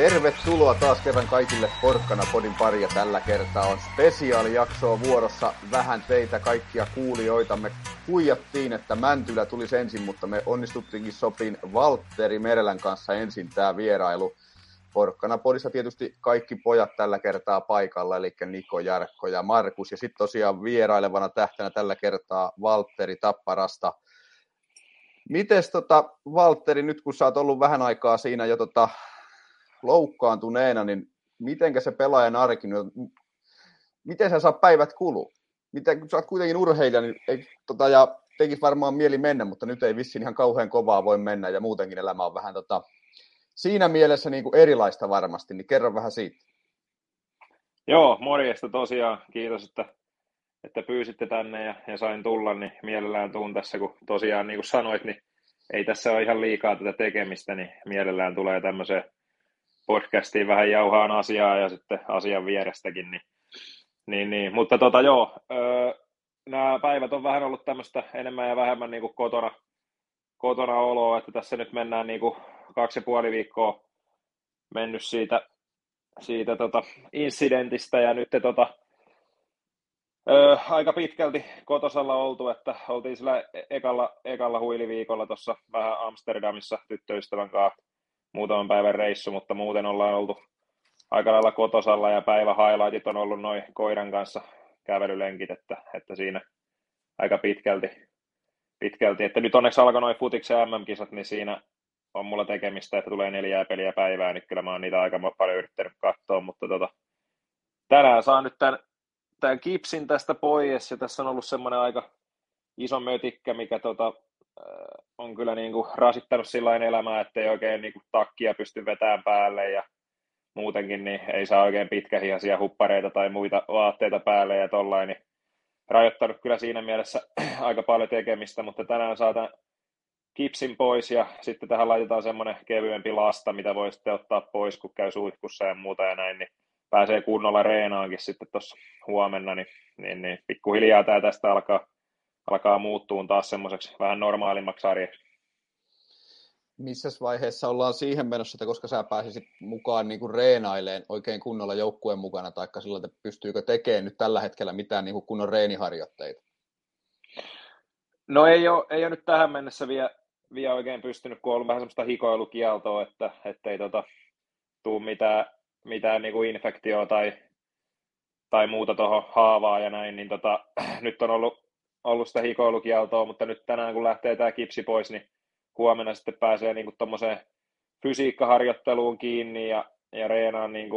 Tervetuloa taas kerran kaikille Porkkana Podin paria. Tällä kertaa on spesiaalijaksoa vuorossa. Vähän teitä kaikkia kuulijoita. Me huijattiin, että Mäntylä tuli ensin, mutta me onnistuttiinkin sopiin Valtteri Merelän kanssa ensin tämä vierailu. Porkkana Podissa tietysti kaikki pojat tällä kertaa paikalla, eli Niko, Jarkko ja Markus. Ja sitten tosiaan vierailevana tähtenä tällä kertaa Valtteri Tapparasta. Mites tota, Valtteri, nyt kun sä oot ollut vähän aikaa siinä jo tota, loukkaantuneena, niin miten se pelaajan arki, miten sä saa päivät kulua? Miten, kun sä oot kuitenkin urheilija, niin ei, tota, ja tekisi varmaan mieli mennä, mutta nyt ei vissiin ihan kauhean kovaa voi mennä, ja muutenkin elämä on vähän tota, siinä mielessä niin kuin erilaista varmasti, niin kerro vähän siitä. Joo, morjesta tosiaan. Kiitos, että, että pyysitte tänne ja, ja sain tulla, niin mielellään tuun tässä, kun tosiaan niin kuin sanoit, niin ei tässä ole ihan liikaa tätä tekemistä, niin mielellään tulee tämmöiseen podcastiin vähän jauhaan asiaa ja sitten asian vierestäkin. Niin, niin, niin. Mutta tota, joo, öö, nämä päivät on vähän ollut tämmöistä enemmän ja vähemmän niin kuin kotona, kotona oloa, että tässä nyt mennään niin kuin kaksi ja puoli viikkoa mennyt siitä, siitä tota incidentistä ja nyt tota, Öö, aika pitkälti kotosalla oltu, että oltiin sillä ekalla, ekalla huiliviikolla tuossa vähän Amsterdamissa tyttöystävän kanssa muutaman päivän reissu, mutta muuten ollaan oltu aika lailla kotosalla ja päivä highlightit on ollut noin koiran kanssa kävelylenkit, että, että siinä aika pitkälti, pitkälti. Että nyt onneksi alkoi noin futiksen MM-kisat, niin siinä on mulla tekemistä, että tulee neljää peliä päivää, niin kyllä mä oon niitä aika paljon yrittänyt katsoa, mutta tota, tänään saa nyt tämän, tämän kipsin tästä pois, ja tässä on ollut semmoinen aika iso mötikkä, mikä tota, on kyllä niin kuin rasittanut sillä elämää, että ei oikein niin kuin takkia pysty vetämään päälle ja muutenkin niin ei saa oikein pitkähihaisia huppareita tai muita vaatteita päälle ja tollain, niin rajoittanut kyllä siinä mielessä aika paljon tekemistä, mutta tänään saatan kipsin pois ja sitten tähän laitetaan semmoinen kevyempi lasta, mitä voi sitten ottaa pois, kun käy suihkussa ja muuta ja näin, niin pääsee kunnolla reenaankin sitten tuossa huomenna, niin, niin, niin pikkuhiljaa tämä tästä alkaa alkaa muuttua taas semmoiseksi vähän normaalimmaksi arjeksi. Missä vaiheessa ollaan siihen menossa, että koska sä pääsisit mukaan niin kuin reenaileen oikein kunnolla joukkueen mukana, tai sillä, että pystyykö tekemään nyt tällä hetkellä mitään niin kuin kunnon reeniharjoitteita? No ei ole, ei ole nyt tähän mennessä vielä, vielä oikein pystynyt, kun on ollut vähän semmoista hikoilukieltoa, että, että ei tota, tule mitään, mitään niin kuin infektioa tai, tai muuta tuohon haavaa ja näin, niin tota, nyt on ollut ollut sitä hikoilukieltoa, mutta nyt tänään kun lähtee tämä kipsi pois, niin huomenna sitten pääsee niin tuommoiseen fysiikkaharjoitteluun kiinni ja, ja reenaan niin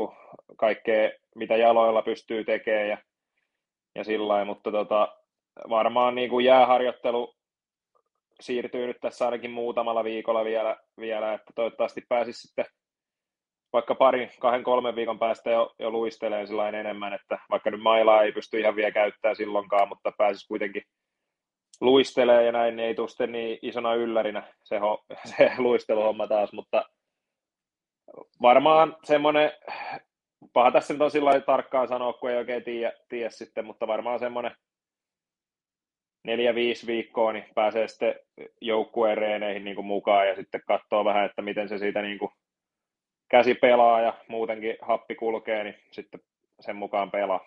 kaikkea, mitä jaloilla pystyy tekemään ja, ja sillä mutta tota, varmaan niin kuin jääharjoittelu siirtyy nyt tässä ainakin muutamalla viikolla vielä, vielä että toivottavasti pääsisi sitten vaikka parin, kahden, kolmen viikon päästä jo, jo luistelee sellainen enemmän, että vaikka nyt mailaa ei pysty ihan vielä käyttämään silloinkaan, mutta pääsisi kuitenkin luistelee ja näin, niin ei tule sitten niin isona yllärinä se, ho, se luisteluhomma taas, mutta varmaan semmoinen, paha tässä nyt on sillä tarkkaan sanoa, kun ei oikein tiedä, tiedä sitten, mutta varmaan semmoinen neljä, viisi viikkoa, niin pääsee sitten joukkueen reeneihin niin kuin mukaan ja sitten katsoo vähän, että miten se siitä niin kuin käsi pelaa ja muutenkin happi kulkee, niin sitten sen mukaan pelaa.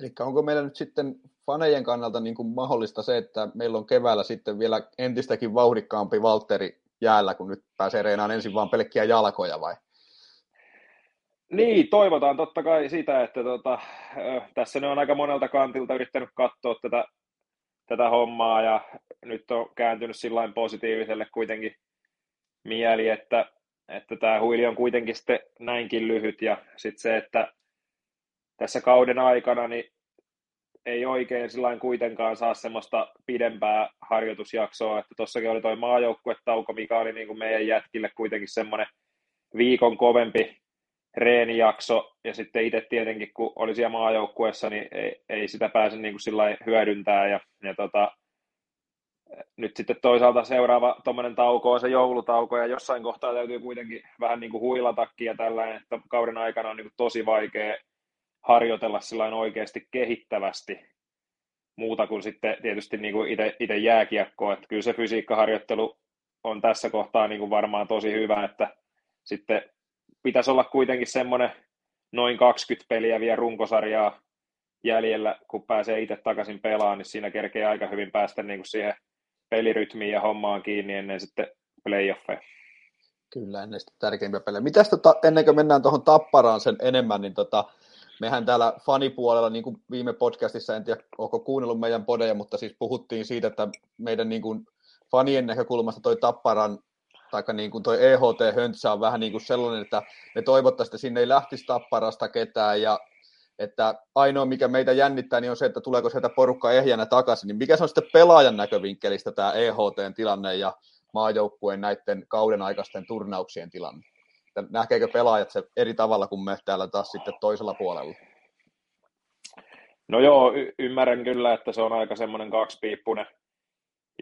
Eli onko meillä nyt sitten fanejen kannalta niin kuin mahdollista se, että meillä on keväällä sitten vielä entistäkin vauhdikkaampi Valtteri jäällä, kun nyt pääsee reenaan ensin vaan pelkkiä jalkoja vai? Niin, toivotaan totta kai sitä, että tota, tässä ne on aika monelta kantilta yrittänyt katsoa tätä, tätä hommaa ja nyt on kääntynyt sillä positiiviselle kuitenkin mieli, että että tämä huili on kuitenkin sitten näinkin lyhyt ja sitten se, että tässä kauden aikana niin ei oikein sillä kuitenkaan saa semmoista pidempää harjoitusjaksoa, että tuossakin oli toi maajoukkuetauko, mikä oli niin kuin meidän jätkille kuitenkin semmoinen viikon kovempi reenijakso, ja sitten itse tietenkin, kun oli siellä maajoukkueessa, niin ei, ei sitä pääse niin kuin hyödyntää, ja, ja tota, nyt sitten toisaalta seuraava tuommoinen tauko on se joulutauko, ja jossain kohtaa täytyy kuitenkin vähän niin kuin huilatakin ja tällainen, että kauden aikana on niin kuin tosi vaikea harjoitella sillä oikeasti kehittävästi muuta kuin sitten tietysti niin kuin itse jääkiekkoa, että kyllä se fysiikkaharjoittelu on tässä kohtaa niin kuin varmaan tosi hyvä, että sitten pitäisi olla kuitenkin semmoinen noin 20 peliä vielä runkosarjaa jäljellä, kun pääsee itse takaisin pelaamaan, niin siinä kerkee aika hyvin päästä niin kuin siihen pelirytmiin ja hommaan kiinni ennen sitten playoffeja. Kyllä, ennen sitä tärkeimpiä pelejä. Mitäs tota, ennen kuin mennään tuohon Tapparaan sen enemmän, niin tota, mehän täällä fanipuolella, niin kuin viime podcastissa, en tiedä, onko kuunnellut meidän podeja, mutta siis puhuttiin siitä, että meidän niin kuin fanien näkökulmasta toi Tapparan tai niin kuin toi EHT-höntsä on vähän niin kuin sellainen, että me toivottaisiin, että sinne ei lähtisi Tapparasta ketään ja että ainoa, mikä meitä jännittää, niin on se, että tuleeko sieltä porukka ehjänä takaisin. Niin mikä se on sitten pelaajan näkövinkkelistä tämä EHT-tilanne ja maajoukkueen näiden kauden aikaisten turnauksien tilanne? Että näkeekö pelaajat se eri tavalla kuin me täällä taas sitten toisella puolella? No joo, y- ymmärrän kyllä, että se on aika semmoinen kaksipiippunen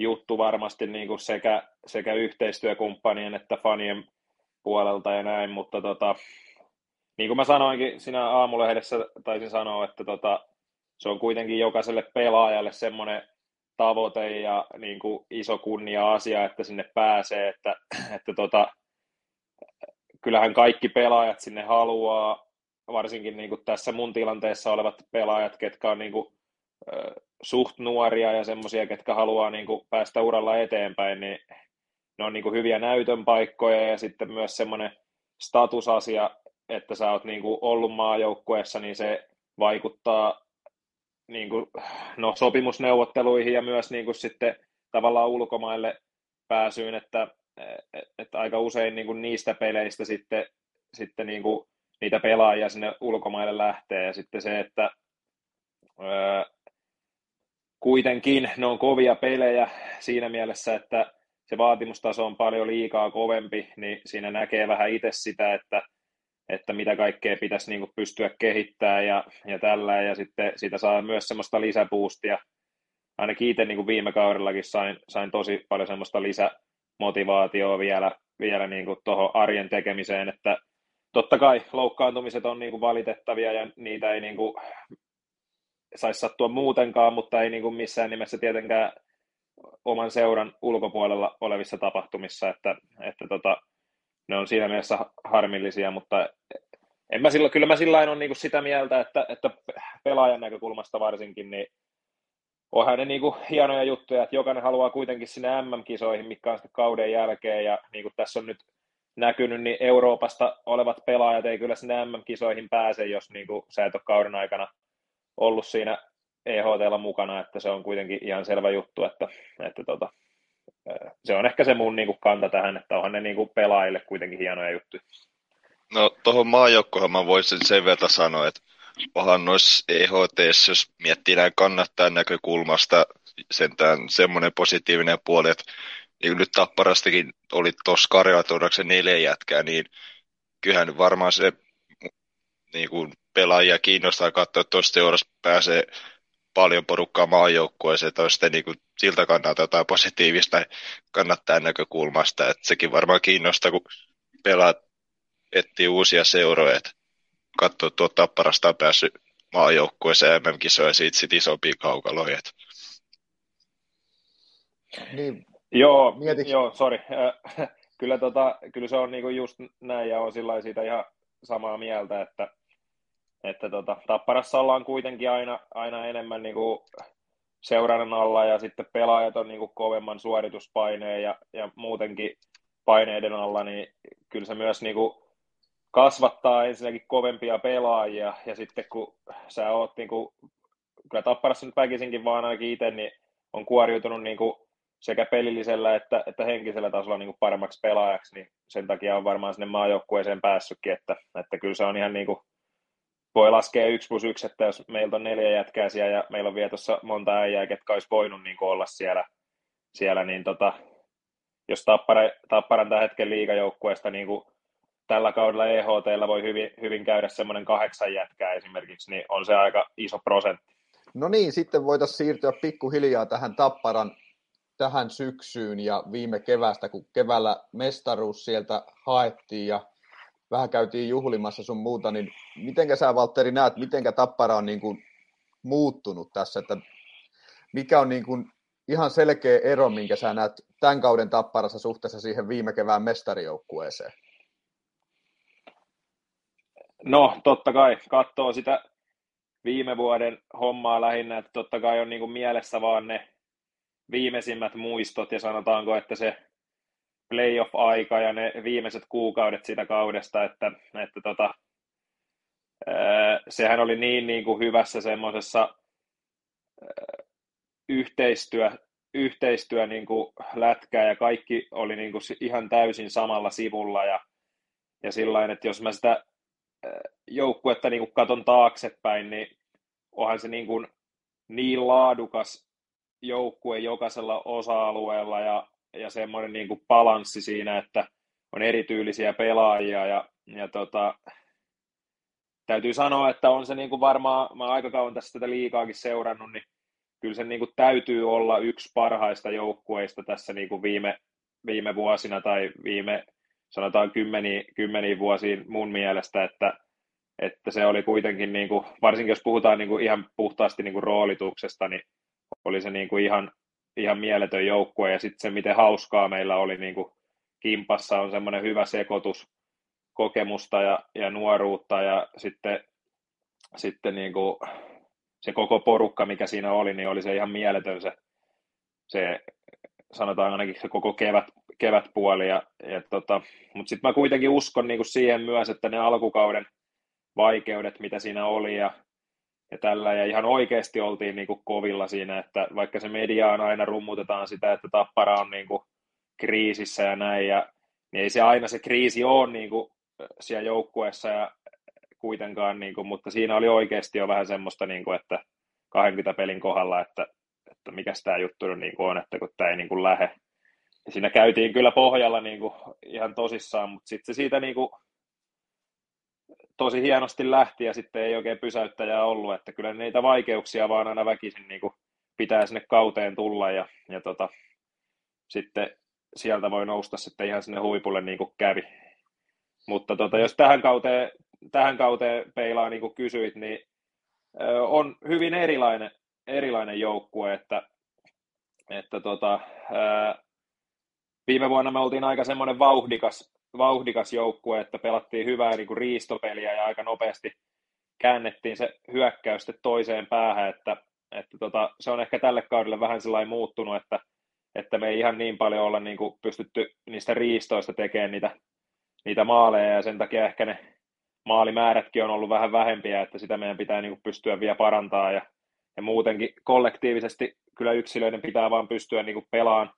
juttu varmasti niin kuin sekä, sekä yhteistyökumppanien että fanien puolelta ja näin, mutta tota, niin kuin mä sanoinkin siinä aamulehdessä, taisin sanoa, että tota, se on kuitenkin jokaiselle pelaajalle semmoinen tavoite ja niin kuin iso kunnia-asia, että sinne pääsee, että, että tota, kyllähän kaikki pelaajat sinne haluaa, varsinkin niin kuin tässä mun tilanteessa olevat pelaajat, ketkä on niin kuin, suht nuoria ja semmoisia, ketkä haluaa niin kuin päästä uralla eteenpäin, niin ne on niin kuin hyviä näytön paikkoja ja sitten myös semmoinen statusasia, että sä oot niin kuin ollut maajoukkueessa, niin se vaikuttaa niin kuin, no, sopimusneuvotteluihin ja myös niin kuin sitten tavallaan ulkomaille pääsyyn, että, että aika usein niin kuin niistä peleistä sitten, sitten niin kuin niitä pelaajia sinne ulkomaille lähtee. Ja sitten se, että öö, kuitenkin ne on kovia pelejä siinä mielessä, että se vaatimustaso on paljon liikaa kovempi, niin siinä näkee vähän itse sitä, että että mitä kaikkea pitäisi niin kuin pystyä kehittämään ja, ja tällä, ja sitten siitä saa myös semmoista lisäboostia. Ainakin itse niin kuin viime kaudellakin sain, sain tosi paljon semmoista lisämotivaatioa vielä, vielä niin kuin tuohon arjen tekemiseen, että totta kai loukkaantumiset on niin kuin valitettavia ja niitä ei niin kuin saisi sattua muutenkaan, mutta ei niin kuin missään nimessä tietenkään oman seuran ulkopuolella olevissa tapahtumissa, että, että tota, ne on siinä mielessä harmillisia, mutta en mä silloin, kyllä mä sillä on niin sitä mieltä, että, että pelaajan näkökulmasta varsinkin, niin onhan ne niin hienoja juttuja, että jokainen haluaa kuitenkin sinne MM-kisoihin, mikä on sitten kauden jälkeen, ja niin kuin tässä on nyt näkynyt, niin Euroopasta olevat pelaajat ei kyllä sinne MM-kisoihin pääse, jos niin kuin sä et ole kauden aikana ollut siinä EHTlla mukana, että se on kuitenkin ihan selvä juttu, että, että tota, se on ehkä se mun niin kuin, kanta tähän, että onhan ne niin kuin, pelaajille kuitenkin hienoja juttuja. No tuohon maajoukkoon mä voisin sen verran sanoa, että onhan noissa EHT, jos miettii näin kannattaa näkökulmasta, sentään semmoinen positiivinen puoli, että niin nyt Tapparastakin oli tuossa Karjala neljä jätkää, niin kyllähän varmaan se niin kuin pelaajia kiinnostaa katsoa, että seurassa pääsee paljon porukkaa maajoukkueeseen, että on sitten niin kuin siltä kannalta jotain positiivista kannattaa näkökulmasta, että sekin varmaan kiinnostaa, kun pelaat etsii uusia seuroja, että katsoo tuo Tapparasta on päässyt maajoukkueeseen MM-kisoja ja siitä sitten isompia kaukaloja. Niin. Joo, Mietit... joo, sorry. kyllä, tota, kyllä se on niinku just näin ja on sillä siitä ihan samaa mieltä, että että tota, Tapparassa ollaan kuitenkin aina, aina enemmän niin kuin seurannan alla ja sitten pelaajat on niin kuin kovemman suorituspaineen ja, ja muutenkin paineiden alla, niin kyllä se myös niin kuin kasvattaa ensinnäkin kovempia pelaajia. Ja sitten kun sä oot niin kuin, kyllä Tapparassa nyt väkisinkin vaan ainakin itse, niin on kuoriutunut niin kuin sekä pelillisellä että, että henkisellä tasolla niin kuin paremmaksi pelaajaksi, niin sen takia on varmaan sinne maajoukkueeseen päässytkin, että, että kyllä se on ihan niin kuin voi laskea yksi plus yksi, että jos meiltä on neljä jätkää siellä ja meillä on vielä tuossa monta äijää, ketkä olisi voinut niin olla siellä, siellä niin tota, jos Tappara, Tapparan tämän hetken liigajoukkueesta niin tällä kaudella EHT voi hyvin, hyvin käydä semmoinen kahdeksan jätkää esimerkiksi, niin on se aika iso prosentti. No niin, sitten voitaisiin siirtyä pikkuhiljaa tähän Tapparan tähän syksyyn ja viime kevästä, kun keväällä mestaruus sieltä haettiin ja vähän käytiin juhlimassa sun muuta, niin mitenkä sä Valtteri näet, mitenkä Tappara on niin kuin muuttunut tässä, että mikä on niin kuin ihan selkeä ero, minkä sä näet tämän kauden Tapparassa suhteessa siihen viime kevään mestarijoukkueeseen? No, totta kai. Katsoo sitä viime vuoden hommaa lähinnä, että totta kai on niin kuin mielessä vaan ne viimeisimmät muistot ja sanotaanko, että se playoff-aika ja ne viimeiset kuukaudet siitä kaudesta, että, että tota, sehän oli niin, niin kuin hyvässä semmoisessa yhteistyö, yhteistyö niin kuin lätkää ja kaikki oli niin kuin ihan täysin samalla sivulla ja, ja sillain, että jos mä sitä joukkuetta niin kuin katon taaksepäin, niin onhan se niin, kuin niin laadukas joukkue jokaisella osa-alueella ja, ja semmoinen niin kuin balanssi siinä, että on erityylisiä pelaajia ja, ja tota, täytyy sanoa, että on se niin kuin varmaan, mä aika kauan tässä tätä liikaakin seurannut, niin kyllä se niin kuin täytyy olla yksi parhaista joukkueista tässä niin kuin viime, viime vuosina tai viime sanotaan kymmeniä, kymmeniä vuosiin mun mielestä, että, että se oli kuitenkin, niin kuin, varsinkin jos puhutaan niin kuin ihan puhtaasti niin kuin roolituksesta, niin oli se niin kuin ihan, ihan mieletön joukkue ja sitten se, miten hauskaa meillä oli niin kuin kimpassa, on semmoinen hyvä sekoitus kokemusta ja, ja nuoruutta ja sitten, sitten niin kuin se koko porukka, mikä siinä oli, niin oli se ihan mieletön se, se sanotaan ainakin se koko kevät, kevätpuoli. Ja, ja tota, mutta sitten mä kuitenkin uskon niin kuin siihen myös, että ne alkukauden vaikeudet, mitä siinä oli ja, ja tällä, ja ihan oikeasti oltiin niin kuin kovilla siinä, että vaikka se mediaan aina rummutetaan sitä, että Tappara on niin kuin kriisissä ja näin, ja, niin ei se aina se kriisi ole niin kuin siellä joukkueessa ja kuitenkaan, niin kuin, mutta siinä oli oikeasti jo vähän semmoista, niin kuin, että 20 pelin kohdalla, että, että mikä tämä juttu niin kuin on, että kun tämä ei niin kuin lähe. Ja siinä käytiin kyllä pohjalla niin kuin, ihan tosissaan, mutta sitten se siitä niin kuin, tosi hienosti lähti ja sitten ei oikein pysäyttäjää ollut, että kyllä niitä vaikeuksia vaan aina väkisin niin kuin, pitää sinne kauteen tulla ja, ja tota, sitten sieltä voi nousta sitten ihan sinne huipulle niin kuin kävi. Mutta tota, jos tähän kauteen, tähän kauteen peilaa niin kuin kysyit, niin on hyvin erilainen, erilainen joukkue, että, että tota, viime vuonna me oltiin aika semmoinen vauhdikas, vauhdikas joukkue, että pelattiin hyvää niin kuin riistopeliä ja aika nopeasti käännettiin se hyökkäys toiseen päähän, että, että tota, se on ehkä tälle kaudelle vähän sellainen muuttunut, että, että me ei ihan niin paljon olla niin kuin pystytty niistä riistoista tekemään niitä, niitä maaleja ja sen takia ehkä ne maalimäärätkin on ollut vähän vähempiä, että sitä meidän pitää niin kuin pystyä vielä parantaa ja, ja muutenkin kollektiivisesti kyllä yksilöiden pitää vaan pystyä niin kuin pelaamaan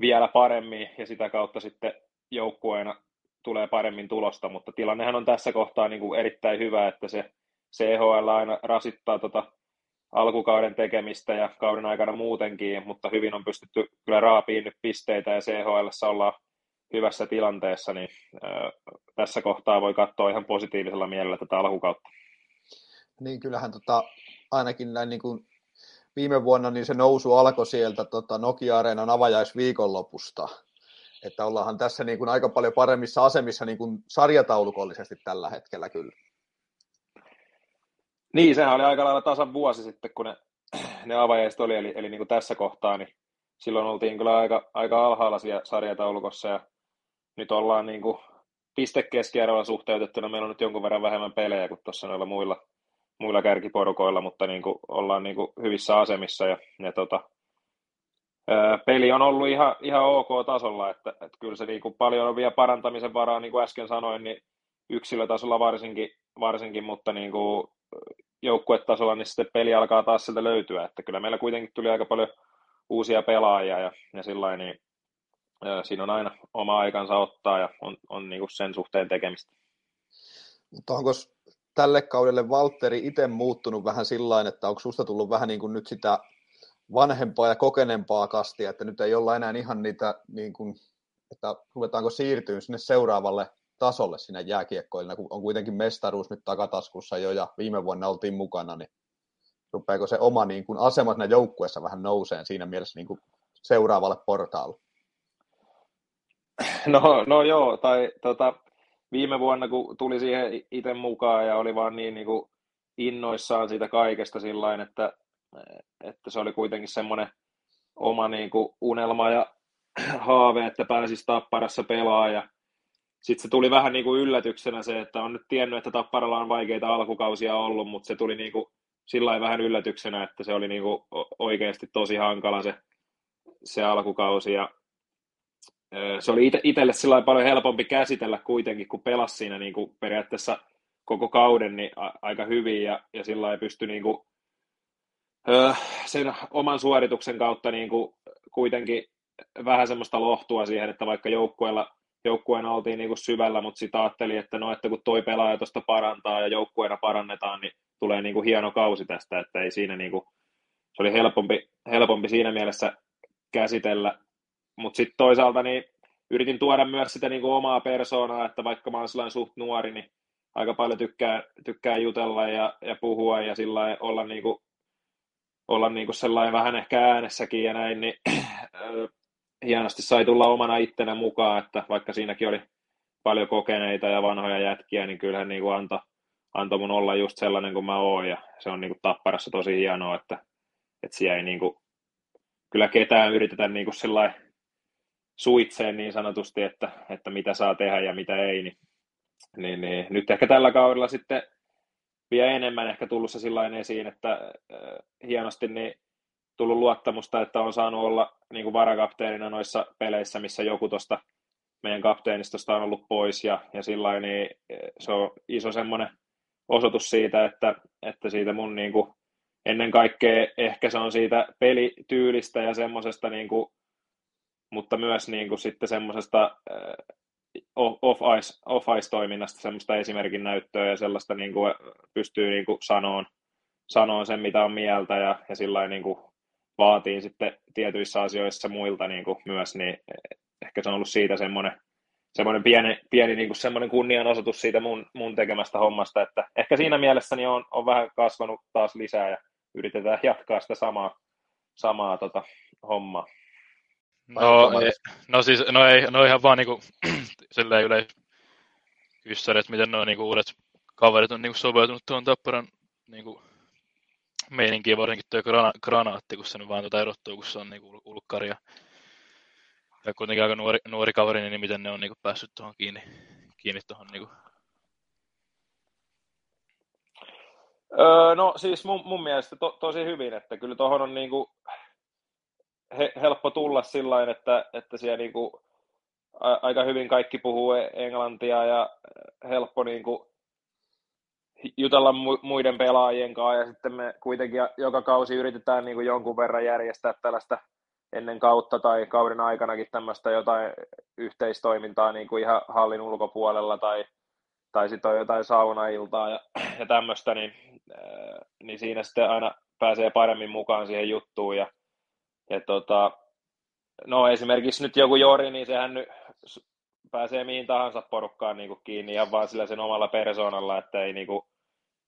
vielä paremmin ja sitä kautta sitten joukkueena tulee paremmin tulosta, mutta tilannehan on tässä kohtaa niin kuin erittäin hyvä, että se CHL aina rasittaa tota alkukauden tekemistä ja kauden aikana muutenkin, mutta hyvin on pystytty kyllä raapiin nyt pisteitä ja CHL ollaan hyvässä tilanteessa, niin tässä kohtaa voi katsoa ihan positiivisella mielellä tätä alkukautta. Niin kyllähän tota, ainakin näin niin kuin viime vuonna niin se nousu alkoi sieltä tota Nokia-areenan avajaisviikonlopusta, että ollaanhan tässä niin kuin aika paljon paremmissa asemissa niin kuin sarjataulukollisesti tällä hetkellä kyllä. Niin, sehän oli aika lailla tasan vuosi sitten, kun ne, ne avajaiset oli, eli, eli niin kuin tässä kohtaa, niin silloin oltiin kyllä aika, aika alhaalla siellä sarjataulukossa, ja nyt ollaan niin kuin pistekeskiarvolla suhteutettuna, meillä on nyt jonkun verran vähemmän pelejä kuin tuossa noilla muilla, muilla kärkiporukoilla, mutta niin kuin ollaan niin kuin hyvissä asemissa ja, ja tota, peli on ollut ihan, ihan ok tasolla, että, että kyllä se niin kuin paljon on vielä parantamisen varaa, niin kuin äsken sanoin, niin yksilötasolla varsinkin, varsinkin mutta niin kuin joukkuetasolla niin sitten peli alkaa taas sieltä löytyä, että kyllä meillä kuitenkin tuli aika paljon uusia pelaajia ja, ja sillä niin siinä on aina oma aikansa ottaa ja on, on niin kuin sen suhteen tekemistä. Mutta onko tälle kaudelle Valtteri itse muuttunut vähän sillä että onko susta tullut vähän niin kuin nyt sitä vanhempaa ja kokenempaa kastia, että nyt ei olla enää ihan niitä, niin kuin, että ruvetaanko siirtyä sinne seuraavalle tasolle sinne jääkiekkoille, kun on kuitenkin mestaruus nyt takataskussa jo ja viime vuonna oltiin mukana, niin rupeako se oma niin kuin, asema siinä joukkueessa vähän nouseen siinä mielessä niin kuin seuraavalle portaalle? No, no joo, tai tota, viime vuonna kun tuli siihen itse mukaan ja oli vaan niin, niin kuin innoissaan siitä kaikesta sillä että, että se oli kuitenkin semmoinen oma niin kuin unelma ja haave, että pääsisi Tapparassa pelaa ja sitten se tuli vähän niin kuin yllätyksenä se, että on nyt tiennyt, että Tapparalla on vaikeita alkukausia ollut, mutta se tuli niin kuin sillä vähän yllätyksenä, että se oli niin kuin oikeasti tosi hankala se, se alkukausi. Ja se oli itselle sillä paljon helpompi käsitellä kuitenkin, kun pelasi siinä niin kuin periaatteessa koko kauden niin aika hyvin ja, ja sillä ei pysty niin kuin, sen oman suorituksen kautta niin kuin kuitenkin vähän semmoista lohtua siihen, että vaikka joukkueella joukkueen oltiin niin kuin syvällä, mutta sitten ajattelin, että no, että kun toi pelaaja tuosta parantaa ja joukkueena parannetaan, niin tulee niin kuin hieno kausi tästä, että ei siinä niin kuin, se oli helpompi, helpompi siinä mielessä käsitellä, mutta sitten toisaalta niin yritin tuoda myös sitä niin kuin omaa persoonaa, että vaikka mä oon sellainen suht nuori, niin aika paljon tykkää, tykkää jutella ja, ja puhua ja sillä olla, niin kuin, olla niin kuin sellainen vähän ehkä äänessäkin ja näin, niin hienosti sai tulla omana ittenä mukaan, että vaikka siinäkin oli paljon kokeneita ja vanhoja jätkiä, niin kyllähän niin kuin antoi, antoi mun olla just sellainen kuin mä oon, ja se on niin kuin tapparassa tosi hienoa, että, että siellä ei niin kuin, kyllä ketään yritetä niin kuin sellainen suitseen niin sanotusti, että, että mitä saa tehdä ja mitä ei, niin, niin, niin. Nyt ehkä tällä kaudella sitten vielä enemmän ehkä tullut se sillainen esiin, että äh, hienosti niin tullut luottamusta, että on saanut olla niin kuin varakapteenina noissa peleissä, missä joku tuosta meidän kapteenistosta on ollut pois ja, ja sillä niin eh, se on iso semmoinen osoitus siitä, että, että siitä mun niin kuin, ennen kaikkea ehkä se on siitä pelityylistä ja semmoisesta, niin kuin, mutta myös niin kuin sitten semmoisesta eh, off-ice, off-ice-toiminnasta semmoista esimerkin näyttöä ja sellaista niin kuin pystyy niin kuin sanoon, sanoon sen, mitä on mieltä ja, ja sillä niin kuin vaatii sitten tietyissä asioissa muilta niin kuin myös, niin ehkä se on ollut siitä semmoinen, semmoinen pieni, pieni niin kuin semmoinen kunnianosoitus siitä mun, mun tekemästä hommasta, että ehkä siinä mielessä niin on, on vähän kasvanut taas lisää ja yritetään jatkaa sitä samaa, samaa tota, hommaa. No, ei, no siis, no ei, no ihan vaan niinku, silleen yleis kyssäri, että miten nuo niinku uudet kaverit on niinku sopeutunut tuon Tapparan niinku meininkiä, varsinkin tuo grana, granaatti, kun se nyt vaan tuota erottuu, kun se on niinku ulkkari ja, ja kuitenkin aika nuori, nuori kaveri, niin miten ne on niinku päässyt tuohon kiinni, kiinni tuohon niinku. Öö, no siis mun, mun mielestä to, tosi hyvin, että kyllä tuohon on niinku he, helppo tulla sillä että, että siellä niinku a, aika hyvin kaikki puhuu e-, englantia ja helppo niinku jutella muiden pelaajien kanssa. Ja sitten me kuitenkin joka kausi yritetään niin kuin jonkun verran järjestää tällaista ennen kautta tai kauden aikanakin tämmöistä jotain yhteistoimintaa niin kuin ihan hallin ulkopuolella tai, tai sitten on jotain saunailtaa ja, ja tämmöistä, niin, niin siinä sitten aina pääsee paremmin mukaan siihen juttuun. Ja, ja tota, no esimerkiksi nyt joku Jori, niin sehän nyt pääsee mihin tahansa porukkaan niin kuin kiinni ihan vaan sillä sen omalla persoonalla, että ei niin kuin,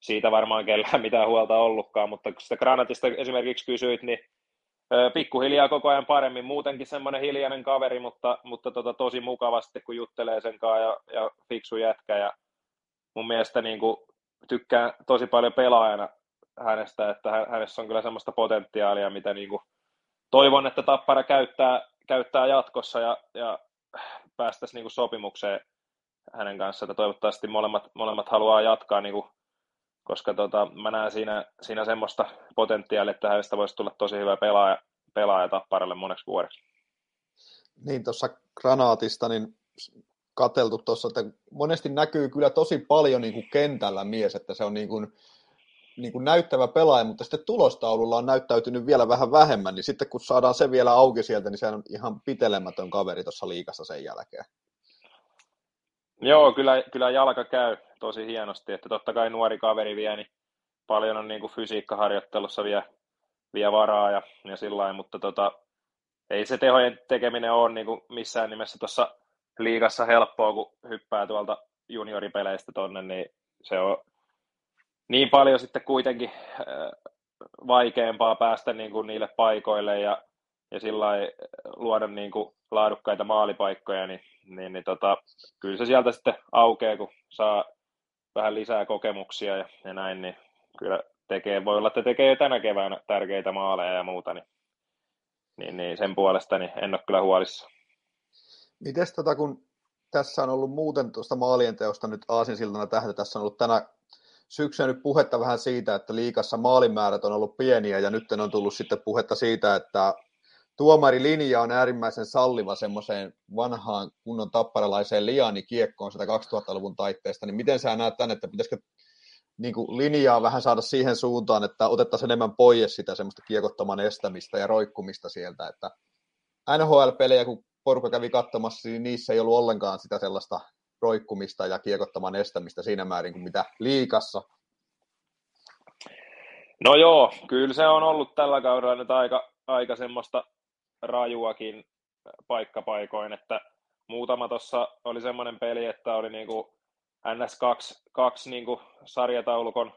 siitä varmaan kellään mitään huolta ollutkaan, mutta kun sitä Granatista esimerkiksi kysyit, niin pikkuhiljaa koko ajan paremmin. Muutenkin semmoinen hiljainen kaveri, mutta, mutta tota, tosi mukavasti, kun juttelee sen kanssa ja, ja fiksu jätkä. Ja mun mielestä niin kuin, tykkään tosi paljon pelaajana hänestä, että hänessä on kyllä semmoista potentiaalia, mitä niin kuin, toivon, että Tappara käyttää, käyttää jatkossa ja, ja päästäisiin niin kuin sopimukseen hänen kanssaan, että toivottavasti molemmat, molemmat haluaa jatkaa, niin kuin, koska tota, mä näen siinä, siinä semmoista potentiaalia, että hänestä voisi tulla tosi hyvä pelaaja, pelaaja Tapparalle moneksi vuodeksi. Niin, tuossa Granaatista, niin kateltu tuossa, että monesti näkyy kyllä tosi paljon niin kuin kentällä mies, että se on niin kuin, niin kuin näyttävä pelaaja, mutta sitten tulostaululla on näyttäytynyt vielä vähän vähemmän, niin sitten kun saadaan se vielä auki sieltä, niin se on ihan pitelemätön kaveri tuossa liikassa sen jälkeen. Joo, kyllä, kyllä jalka käy tosi hienosti, että totta kai nuori kaveri vie, niin paljon on niin kuin fysiikkaharjoittelussa vielä, vie varaa ja, ja sillä mutta tota, ei se tehojen tekeminen ole niin kuin missään nimessä tuossa liigassa helppoa, kun hyppää tuolta junioripeleistä tonne, niin se on niin paljon sitten kuitenkin äh, vaikeampaa päästä niin kuin niille paikoille ja, ja sillä luoda niin kuin laadukkaita maalipaikkoja, niin, niin, niin tota, kyllä se sieltä sitten aukeaa, kun saa vähän lisää kokemuksia ja, ja näin, niin kyllä tekee, voi olla, että tekee jo tänä keväänä tärkeitä maaleja ja muuta, niin, niin, niin sen puolesta niin en ole kyllä huolissa. Mites tota, kun tässä on ollut muuten tuosta maalien teosta nyt aasinsiltana tähän, tässä on ollut tänä syksynä nyt puhetta vähän siitä, että liikassa maalimäärät on ollut pieniä ja nyt on tullut sitten puhetta siitä, että tuomarilinja on äärimmäisen salliva semmoiseen vanhaan kunnon tapparalaiseen liani kiekkoon sitä 2000-luvun taitteesta, niin miten sä näet tänne, että pitäisikö niin kuin linjaa vähän saada siihen suuntaan, että otettaisiin enemmän pois sitä semmoista kiekottoman estämistä ja roikkumista sieltä, että NHL-pelejä, kun porukka kävi katsomassa, niin niissä ei ollut ollenkaan sitä sellaista roikkumista ja kiekottoman estämistä siinä määrin kuin mitä liikassa. No joo, kyllä se on ollut tällä kaudella nyt aika, aika semmoista rajuakin paikkapaikoin, että muutama tuossa oli semmoinen peli, että oli niinku NS2 kaksi niinku sarjataulukon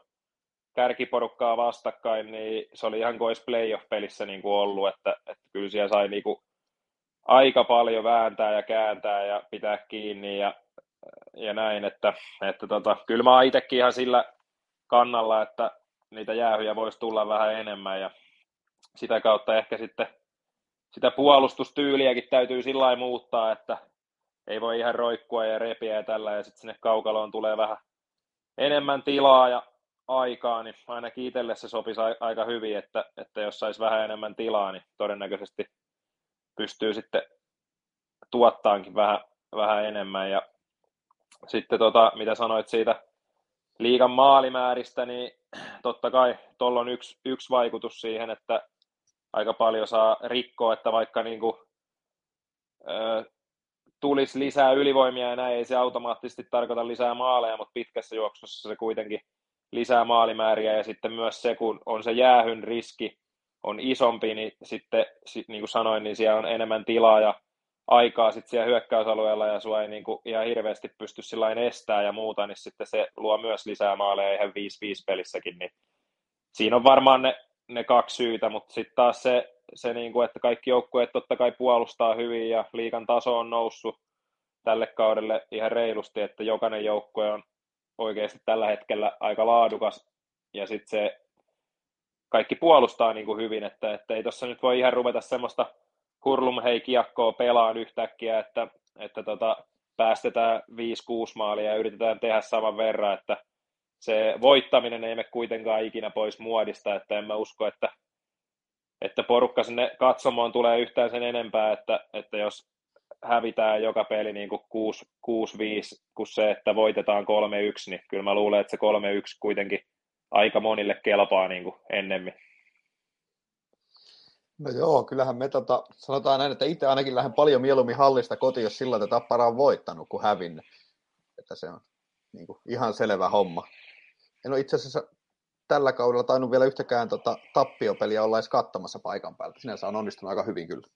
kärkiporukkaa vastakkain, niin se oli ihan kuin playoff-pelissä niinku ollut, että, että kyllä siellä sai niinku aika paljon vääntää ja kääntää ja pitää kiinni ja, ja näin, että, että tota, kyllä mä oon itsekin ihan sillä kannalla, että niitä jäähyjä voisi tulla vähän enemmän ja sitä kautta ehkä sitten sitä puolustustyyliäkin täytyy sillä muuttaa, että ei voi ihan roikkua ja repiä ja tällä, ja sitten sinne kaukaloon tulee vähän enemmän tilaa ja aikaa, niin ainakin itselle se sopisi aika hyvin, että, että jos saisi vähän enemmän tilaa, niin todennäköisesti pystyy sitten tuottaankin vähän, vähän enemmän. Ja sitten tota, mitä sanoit siitä liigan maalimääristä, niin totta kai tuolla on yksi, yksi vaikutus siihen, että aika paljon saa rikkoa, että vaikka niin kuin, ö, tulisi lisää ylivoimia ja näin, ei se automaattisesti tarkoita lisää maaleja, mutta pitkässä juoksussa se kuitenkin lisää maalimääriä. Ja sitten myös se, kun on se jäähyn riski on isompi, niin sitten niin kuin sanoin, niin siellä on enemmän tilaa ja aikaa sitten siellä hyökkäysalueella ja sua ei niin kuin ihan hirveästi pysty sillä estää ja muuta, niin sitten se luo myös lisää maaleja ihan 5-5 pelissäkin, niin siinä on varmaan ne ne kaksi syytä, mutta sitten taas se, se niin kuin, että kaikki joukkueet totta kai puolustaa hyvin ja liikan taso on noussut tälle kaudelle ihan reilusti, että jokainen joukkue on oikeasti tällä hetkellä aika laadukas ja sitten se kaikki puolustaa niin kuin hyvin, että, että ei tuossa nyt voi ihan ruveta semmoista hurlum hei kiekkoa pelaan yhtäkkiä, että, että tota, päästetään 5-6 maalia ja yritetään tehdä saman verran, että se voittaminen ei me kuitenkaan ikinä pois muodista, että en mä usko, että, että porukka sinne katsomoon tulee yhtään sen enempää, että, että jos hävitään joka peli niin kuin 6-5, kuin se, että voitetaan 3-1, niin kyllä mä luulen, että se 3-1 kuitenkin aika monille kelpaa niin kuin ennemmin. No joo, kyllähän me tota, sanotaan näin, että itse ainakin lähden paljon mieluummin hallista kotiin, jos sillä että Tappara on voittanut kuin hävinnyt. Että se on niin kuin, ihan selvä homma en ole itse asiassa tällä kaudella tainnut vielä yhtäkään tota, tappiopeliä olla edes katsomassa paikan päältä. Sinänsä on onnistunut aika hyvin kyllä.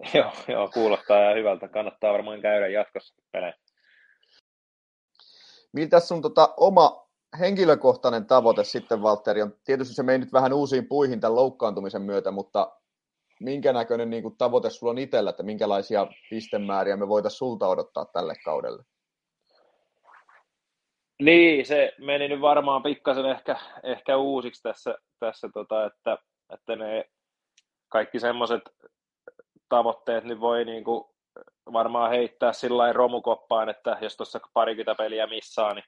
Joo, joo kuulostaa ja hyvältä. Kannattaa varmaan käydä jatkossa pelejä. Miltä sun tota, oma henkilökohtainen tavoite sitten, Valtteri, on tietysti se meni nyt vähän uusiin puihin tämän loukkaantumisen myötä, mutta minkä näköinen niin kuin, tavoite sulla on itsellä, että minkälaisia pistemääriä me voitaisiin sulta odottaa tälle kaudelle? Niin, se meni nyt varmaan pikkasen ehkä, ehkä uusiksi tässä, tässä tota, että, että ne kaikki semmoiset tavoitteet nyt voi niin kuin varmaan heittää sillä romukoppaan, että jos tuossa parikymmentä peliä missaa, niin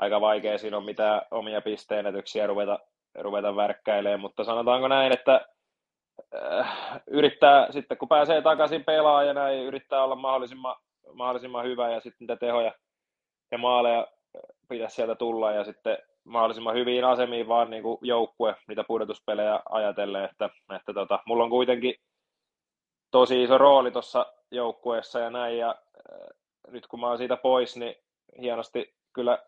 aika vaikea siinä on mitään omia pisteenätyksiä ruveta, ruveta värkkäilemään, mutta sanotaanko näin, että äh, yrittää sitten kun pääsee takaisin pelaajana, näin, yrittää olla mahdollisimman, mahdollisimman hyvä ja sitten niitä tehoja ja maaleja pitäisi sieltä tulla ja sitten mahdollisimman hyviin asemiin vaan niin kuin joukkue niitä pudotuspelejä ajatellen, että, että tota, mulla on kuitenkin tosi iso rooli tuossa joukkueessa ja näin ja äh, nyt kun mä oon siitä pois, niin hienosti kyllä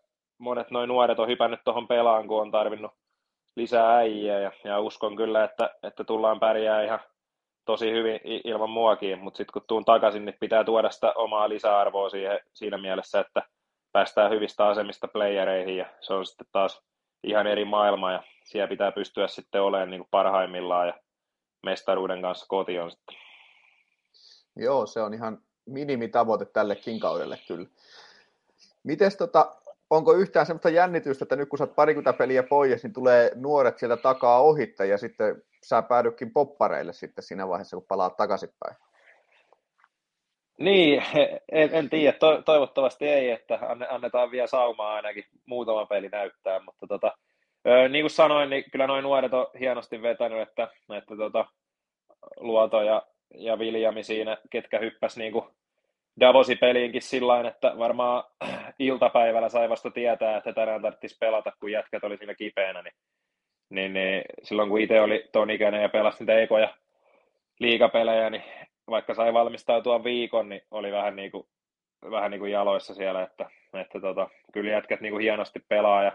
monet noin nuoret on hypännyt tuohon pelaan, kun on tarvinnut lisää äijä ja, ja uskon kyllä, että, että tullaan pärjää ihan tosi hyvin ilman muakin, mutta sitten kun tuun takaisin, niin pitää tuoda sitä omaa lisäarvoa siihen, siinä mielessä, että päästään hyvistä asemista playereihin ja se on sitten taas ihan eri maailma ja siellä pitää pystyä sitten olemaan niin kuin parhaimmillaan ja mestaruuden kanssa koti on sitten. Joo, se on ihan minimitavoite tällekin kaudelle kyllä. Mites tota, onko yhtään sellaista jännitystä, että nyt kun sä oot parikymmentä peliä pois, niin tulee nuoret sieltä takaa ohitta ja sitten sä päädykin poppareille sitten siinä vaiheessa, kun palaat takaisinpäin? Niin, en, en tiedä. To, toivottavasti ei, että annetaan vielä saumaa ainakin muutama peli näyttää, mutta tota, niin kuin sanoin, niin kyllä noin nuoret on hienosti vetänyt, että, että tota, Luoto ja, ja Viljami siinä, ketkä hyppäs niin kuin Davosi peliinkin sillä että varmaan iltapäivällä sai vasta tietää, että tänään tarvitsisi pelata, kun jätkät oli siinä kipeänä, niin, niin, niin silloin kun itse oli ton ikäinen ja pelasi niitä ekoja liikapelejä, niin vaikka sai valmistautua viikon, niin oli vähän niin kuin, vähän niin kuin jaloissa siellä, että, että tota, kyllä jätkät niin kuin hienosti pelaa ja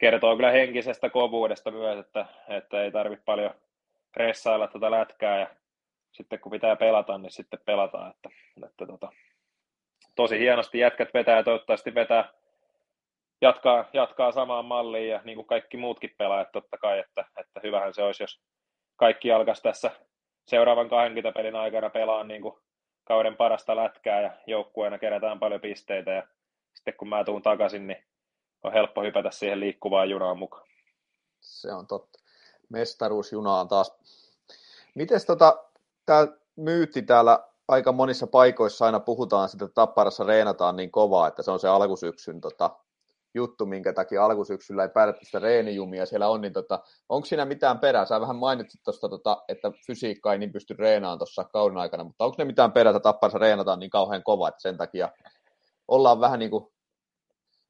kertoo kyllä henkisestä kovuudesta myös, että, että ei tarvitse paljon ressailla tätä lätkää ja sitten kun pitää pelata, niin sitten pelataan. Että, että tota, tosi hienosti jätkät vetää ja toivottavasti vetää, jatkaa, jatkaa samaan malliin ja niin kuin kaikki muutkin pelaajat totta kai, että, että hyvähän se olisi, jos kaikki alkaisi tässä seuraavan 20 pelin aikana pelaa niin kuin kauden parasta lätkää ja joukkueena kerätään paljon pisteitä ja sitten kun mä tuun takaisin, niin on helppo hypätä siihen liikkuvaan junaan mukaan. Se on totta. Mestaruusjuna on taas. Miten tota, tämä myytti täällä aika monissa paikoissa aina puhutaan sitä, että Tapparassa reenataan niin kovaa, että se on se alkusyksyn tota, juttu, minkä takia alkusyksyllä ei päätetty sitä reenijumia siellä on, niin tota, onko siinä mitään perää? Sä vähän mainitsit tuosta, tota, että fysiikka ei niin pysty reenaamaan tuossa kauden aikana, mutta onko ne mitään perää, että Tapparassa reenataan niin kauhean kovaa, että sen takia ollaan vähän niin kuin,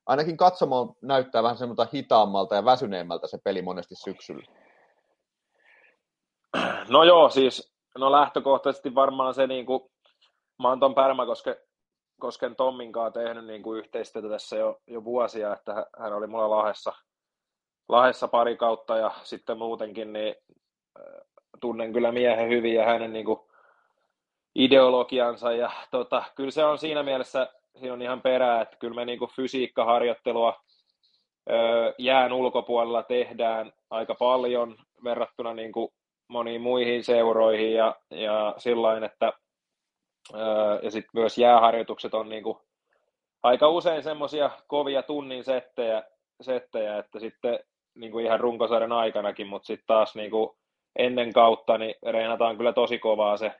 ainakin katsomaan näyttää vähän semmoista hitaammalta ja väsyneemmältä se peli monesti syksyllä. No joo, siis no lähtökohtaisesti varmaan se niin kuin, mä oon ton Pärmäkosken Kosken Tommin kanssa tehnyt niin kuin yhteistyötä tässä jo, jo vuosia, että hän oli mulla Lahessa, Lahessa pari kautta ja sitten muutenkin niin tunnen kyllä miehen hyvin ja hänen niin kuin ideologiansa ja tota, kyllä se on siinä mielessä, siinä on ihan perää, että kyllä me niin kuin fysiikkaharjoittelua jään ulkopuolella tehdään aika paljon verrattuna niin kuin moniin muihin seuroihin ja, ja sillain, että ja sitten myös jääharjoitukset on niin kuin aika usein semmoisia kovia tunnin settejä, settejä että sitten niin kuin ihan runkosarjan aikanakin, mutta sitten taas niin kuin ennen kautta niin reenataan kyllä tosi kovaa se,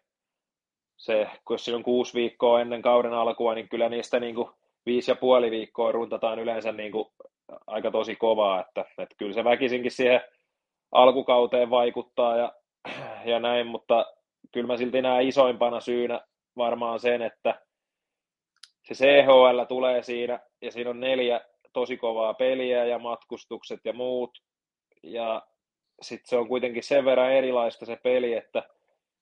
se, kun siinä on kuusi viikkoa ennen kauden alkua, niin kyllä niistä niin kuin viisi ja puoli viikkoa runtataan yleensä niin kuin aika tosi kovaa, että, että kyllä se väkisinkin siihen alkukauteen vaikuttaa ja, ja näin, mutta kyllä mä silti näen isoimpana syynä varmaan sen, että se CHL tulee siinä ja siinä on neljä tosi kovaa peliä ja matkustukset ja muut. Ja sitten se on kuitenkin sen verran erilaista se peli, että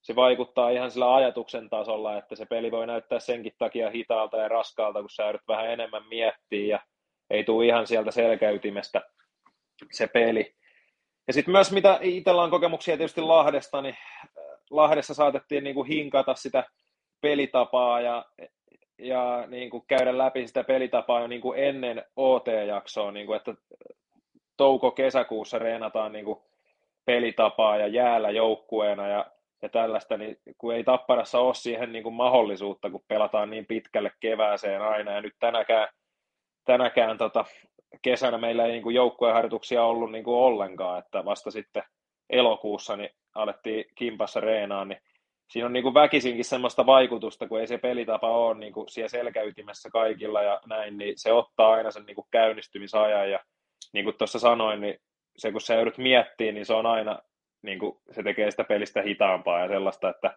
se vaikuttaa ihan sillä ajatuksen tasolla, että se peli voi näyttää senkin takia hitaalta ja raskaalta, kun sä joudut vähän enemmän miettiä ja ei tule ihan sieltä selkäytimestä se peli. Ja sitten myös mitä itsellä on kokemuksia tietysti Lahdesta, niin äh, Lahdessa saatettiin niin kuin hinkata sitä pelitapaa ja, ja niin kuin käydä läpi sitä pelitapaa jo niin kuin ennen OT-jaksoa, niin kuin että touko-kesäkuussa reenataan niin kuin pelitapaa ja jäällä joukkueena ja, ja tällaista, niin kun ei Tapparassa ole siihen niin kuin mahdollisuutta, kun pelataan niin pitkälle kevääseen aina, ja nyt tänäkään, tänäkään tota, kesänä meillä ei niin joukkueharjoituksia ollut niin kuin ollenkaan, että vasta sitten elokuussa niin alettiin kimpassa reenaan, niin siinä on niin kuin väkisinkin semmoista vaikutusta, kun ei se pelitapa ole niin kuin siellä selkäytimessä kaikilla ja näin, niin se ottaa aina sen niin kuin käynnistymisajan ja niin kuin tuossa sanoin, niin se kun sä joudut miettimään, niin se on aina, niin kuin, se tekee sitä pelistä hitaampaa ja sellaista, että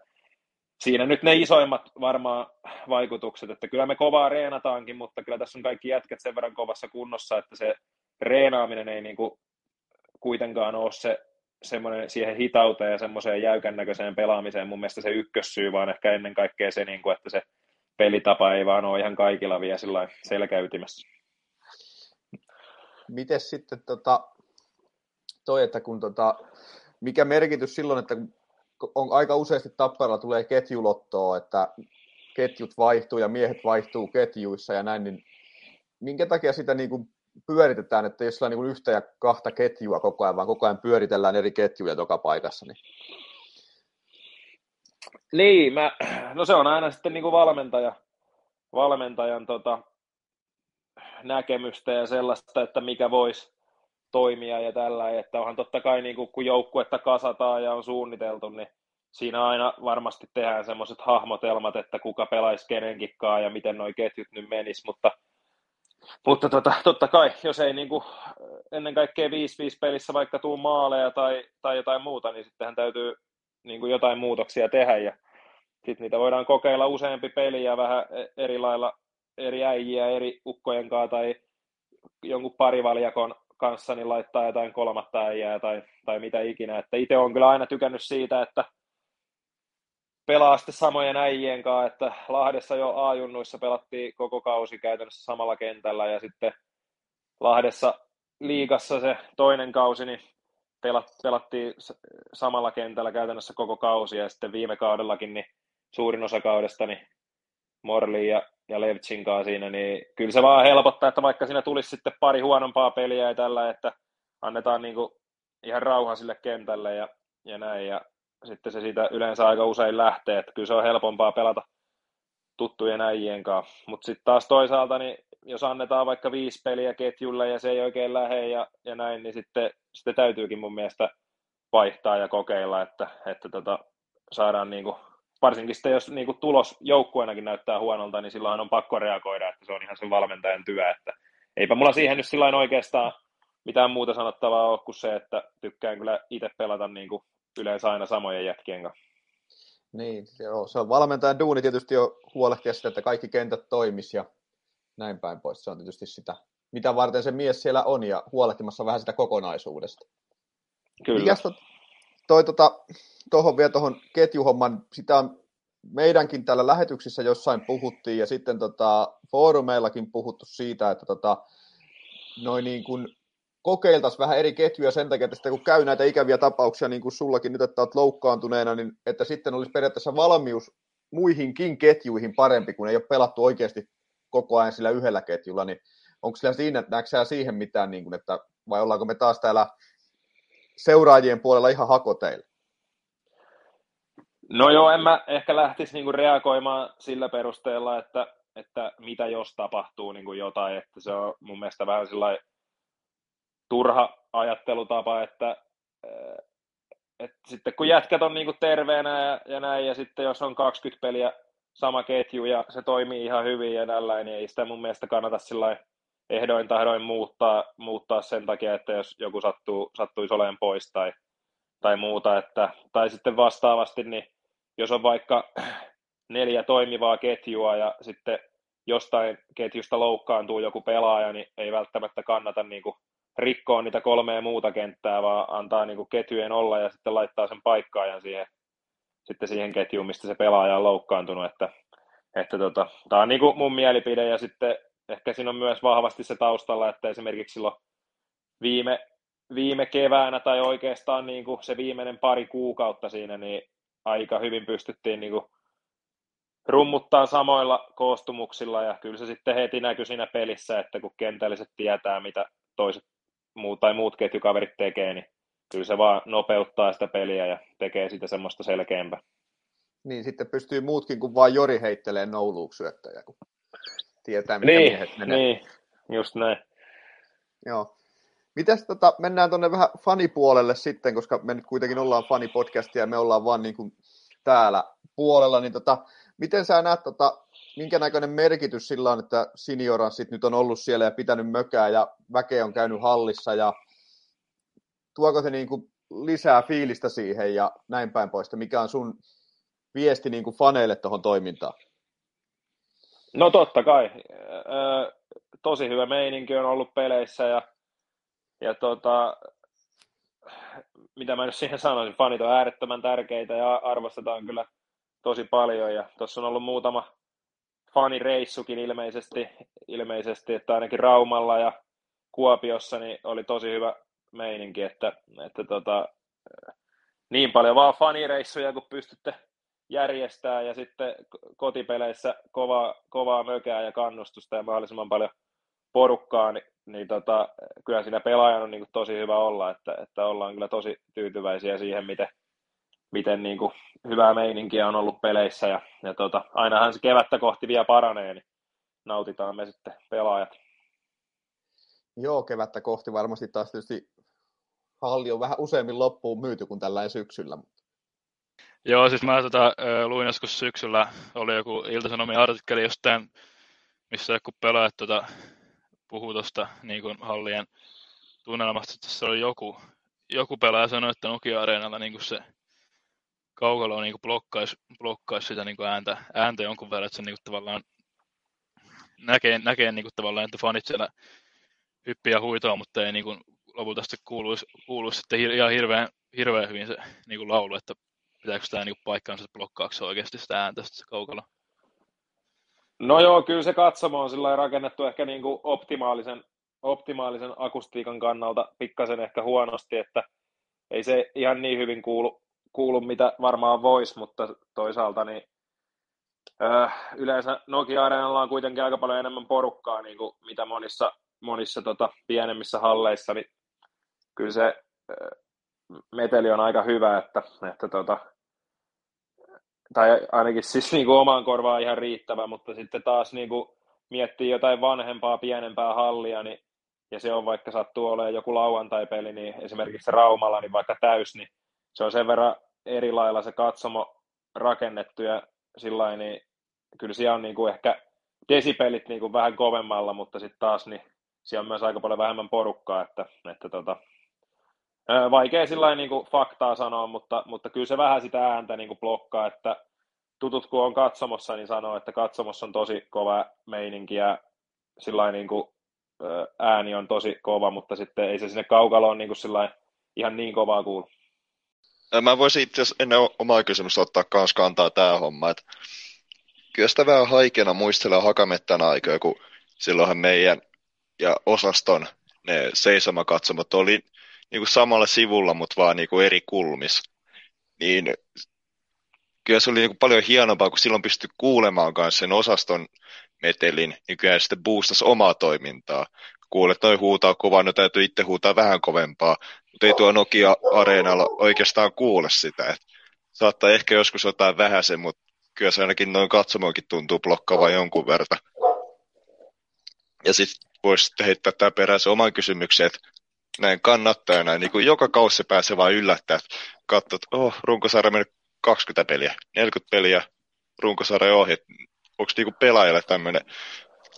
siinä nyt ne isoimmat varmaan vaikutukset, että kyllä me kovaa reenataankin, mutta kyllä tässä on kaikki jätkät sen verran kovassa kunnossa, että se reenaaminen ei niin kuin kuitenkaan ole se semmoinen siihen hitauteen ja semmoiseen jäykän näköiseen pelaamiseen mun mielestä se ykkössyy, vaan ehkä ennen kaikkea se, niin kuin, että se pelitapa ei vaan ole ihan kaikilla vielä selkäytimessä. Miten sitten tota, toi, että kun tota, mikä merkitys silloin, että on aika useasti tapparalla tulee ketjulottoa, että ketjut vaihtuu ja miehet vaihtuu ketjuissa ja näin, niin minkä takia sitä niin kuin pyöritetään, että jos on niin yhtä ja kahta ketjua koko ajan, vaan koko ajan pyöritellään eri ketjuja joka paikassa. Niin, niin mä, no se on aina sitten niin kuin valmentaja, valmentajan tota, näkemystä ja sellaista, että mikä voisi toimia ja tällä, että onhan totta kai niin kuin, kun joukkuetta kasataan ja on suunniteltu, niin siinä aina varmasti tehdään semmoiset hahmotelmat, että kuka pelaisi kenenkin ja miten nuo ketjut nyt menis, mutta, mutta tota, totta kai, jos ei niin kuin, ennen kaikkea 5-5 pelissä vaikka tuu maaleja tai, tai jotain muuta, niin sittenhän täytyy niin kuin jotain muutoksia tehdä ja sitten niitä voidaan kokeilla useampi peli ja vähän e-, eri lailla eri äijiä eri ukkojen kanssa tai jonkun parivaljakon kanssa niin laittaa jotain kolmatta äijää tai, tai mitä ikinä. Että itse on kyllä aina tykännyt siitä, että pelaa sitten samojen äijien kanssa, että Lahdessa jo A-junnuissa pelattiin koko kausi käytännössä samalla kentällä ja sitten Lahdessa liigassa se toinen kausi, niin pelattiin samalla kentällä käytännössä koko kausi ja sitten viime kaudellakin niin suurin osa kaudesta niin Morli ja, ja Levtsin siinä, niin kyllä se vaan helpottaa, että vaikka siinä tulisi sitten pari huonompaa peliä ja tällä, että annetaan niin ihan rauha sille kentälle ja, ja näin, ja sitten se siitä yleensä aika usein lähtee, että kyllä se on helpompaa pelata tuttujen äijien kanssa. Mutta sitten taas toisaalta, niin jos annetaan vaikka viisi peliä ketjulle ja se ei oikein lähde ja, ja näin, niin sitten, sitten täytyykin mun mielestä vaihtaa ja kokeilla, että, että tota, saadaan niin kuin varsinkin sitten, jos niin kuin tulos joukkueenakin näyttää huonolta, niin silloin on pakko reagoida, että se on ihan sen valmentajan työ, että eipä mulla siihen nyt sillä oikeastaan mitään muuta sanottavaa ole kuin se, että tykkään kyllä itse pelata niin kuin yleensä aina samojen jätkien kanssa. Niin, joo, se on valmentajan duuni tietysti jo huolehtia sitä, että kaikki kentät toimis ja näin päin pois. Se on tietysti sitä, mitä varten se mies siellä on ja huolehtimassa vähän sitä kokonaisuudesta. Kyllä. Mikäs tot, toi tota, tuohon vielä tuohon ketjuhomman, sitä on meidänkin täällä lähetyksissä jossain puhuttiin ja sitten tota, foorumeillakin puhuttu siitä, että tota, noin niin kuin kokeiltaisiin vähän eri ketjuja sen takia, että sitten kun käy näitä ikäviä tapauksia, niin kuin sullakin nyt, että olet loukkaantuneena, niin että sitten olisi periaatteessa valmius muihinkin ketjuihin parempi, kun ei ole pelattu oikeasti koko ajan sillä yhdellä ketjulla, niin onko sillä siinä, näetkö siihen mitään, niin kuin, että, vai ollaanko me taas täällä seuraajien puolella ihan hakoteilla? No joo, en mä ehkä lähtisi niinku reagoimaan sillä perusteella, että, että mitä jos tapahtuu niinku jotain, että se on mun mielestä vähän turha ajattelutapa, että, eh, että sitten kun jätkät on niinku terveenä ja, ja näin, ja sitten jos on 20 peliä sama ketju ja se toimii ihan hyvin ja tällä, niin ei sitä mun mielestä kannata sillä ehdoin tahdoin muuttaa, muuttaa sen takia, että jos joku sattuu, sattuisi olemaan pois tai, tai muuta, että, tai sitten vastaavasti, niin jos on vaikka neljä toimivaa ketjua ja sitten jostain ketjusta loukkaantuu joku pelaaja, niin ei välttämättä kannata niin kuin rikkoa niitä kolmea muuta kenttää, vaan antaa niin kuin ketjujen olla ja sitten laittaa sen paikkaajan siihen, sitten siihen ketjuun, mistä se pelaaja on loukkaantunut. Että, että tota, tämä on niin kuin mun mielipide ja sitten ehkä siinä on myös vahvasti se taustalla, että esimerkiksi silloin viime, viime keväänä tai oikeastaan niin kuin se viimeinen pari kuukautta siinä, niin aika hyvin pystyttiin niin kuin rummuttaa samoilla koostumuksilla ja kyllä se sitten heti näkyy siinä pelissä, että kun kentälliset tietää, mitä toiset muut tai muut ketjukaverit tekee, niin kyllä se vaan nopeuttaa sitä peliä ja tekee sitä semmoista selkeämpää. Niin, sitten pystyy muutkin kuin vain Jori heittelee nouluuksyöttäjä, kun tietää, mitä niin, miehet menee. Niin, just näin. Joo. Mitäs tota, mennään tuonne vähän fanipuolelle sitten, koska me nyt kuitenkin ollaan fanipodcastia ja me ollaan vaan niin kuin täällä puolella, niin tota, miten sä näet, tota, minkä näköinen merkitys sillä on, että senioranssit nyt on ollut siellä ja pitänyt mökää ja väkeä on käynyt hallissa ja tuoko se niin kuin lisää fiilistä siihen ja näin päin pois, mikä on sun viesti niin kuin faneille tuohon toimintaan? No totta kai. Tosi hyvä meininki on ollut peleissä ja ja tota, mitä mä nyt siihen sanoisin, fanit on äärettömän tärkeitä ja arvostetaan kyllä tosi paljon. Ja tuossa on ollut muutama fanireissukin ilmeisesti, ilmeisesti, että ainakin Raumalla ja Kuopiossa niin oli tosi hyvä meininki, että, että tota, niin paljon vaan fanireissuja, kun pystytte järjestää ja sitten kotipeleissä kovaa, kovaa mökää ja kannustusta ja mahdollisimman paljon porukkaa, niin, niin tota, kyllä siinä pelaajan on niin kuin tosi hyvä olla, että, että ollaan kyllä tosi tyytyväisiä siihen, miten, miten niin kuin hyvää meininkiä on ollut peleissä ja, ja tota, ainahan se kevättä kohti vielä paranee, niin nautitaan me sitten pelaajat. Joo, kevättä kohti varmasti taas tietysti halli on vähän useammin loppuun myyty kuin tällä syksyllä. Joo, siis mä tota, luin joskus syksyllä, oli joku Ilta-Sanomien artikkeli jostain, missä joku pelaajat tota, puhuu tuosta niin hallien tunnelmasta, että se oli joku, joku pelaaja sanoi, että Nokia-areenalla niin se kaukalo niin blokkaisi, blokkaisi sitä niin ääntä, ääntä jonkun verran, että se niin tavallaan näkee, näkee niin tavallaan, että fanit siellä hyppiä huitoa, mutta ei niin kuin, lopulta sitten kuuluisi, kuuluisi sitten ihan hirveän, hirveän hyvin se niin kuin laulu, että pitääkö tämä niin paikkaansa, että blokkaako oikeasti sitä ääntä se kaukalo? No joo, kyllä se katsomo on sillä rakennettu ehkä niin kuin optimaalisen, optimaalisen akustiikan kannalta pikkasen ehkä huonosti, että ei se ihan niin hyvin kuulu, kuulu mitä varmaan voisi, mutta toisaalta niin äh, yleensä Nokia Areenalla on kuitenkin aika paljon enemmän porukkaa, niin kuin mitä monissa, monissa tota, pienemmissä halleissa, niin kyllä se äh, meteli on aika hyvä, että, että tota, tai ainakin siis niin kuin omaan korvaan ihan riittävä, mutta sitten taas niin kuin miettii jotain vanhempaa, pienempää hallia, niin, ja se on vaikka sattuu olemaan joku lauantai-peli, niin esimerkiksi Raumalla, niin vaikka täys, niin se on sen verran eri lailla se katsomo rakennettu, ja sillä niin kyllä siellä on niin kuin ehkä desipelit niin kuin vähän kovemmalla, mutta sitten taas niin siellä on myös aika paljon vähemmän porukkaa, että, että tota, Vaikea sillä niin faktaa sanoa, mutta, mutta kyllä se vähän sitä ääntä niin kuin blokkaa, että tutut kun on katsomossa, niin sanoo, että katsomossa on tosi kova meininki ja sillä niin kuin, ääni on tosi kova, mutta sitten ei se sinne kaukaloon niin kuin ihan niin kovaa kuulu. Mä voisin itse asiassa ennen omaa kysymystä ottaa kans kantaa tämä homma, että kyllä sitä vähän haikeana muistelee Hakamettan aikoja, kun silloinhan meidän ja osaston ne seisomakatsomot oli niin kuin samalla sivulla, mutta vaan niin kuin eri kulmis. Niin kyllä se oli niin kuin paljon hienompaa, kun silloin pystyi kuulemaan myös sen osaston metelin, niin kyllä sitten boostasi omaa toimintaa. Kuulet, että noi huutaa kovaa, no täytyy itse huutaa vähän kovempaa, mutta ei tuo Nokia-areenalla oikeastaan kuule sitä. Et saattaa ehkä joskus jotain vähäisen, mutta kyllä se ainakin noin katsomoinkin tuntuu blokkaavan jonkun verran. Ja sitten voisi heittää tämä peräisen oman kysymyksen, että näin kannattajana, niin kuin joka kausi pääsee vain yllättää, katsot, että oh, runkosarja mennyt 20 peliä, 40 peliä, runkosarja ohi, onko niinku pelaajalle tämmöinen,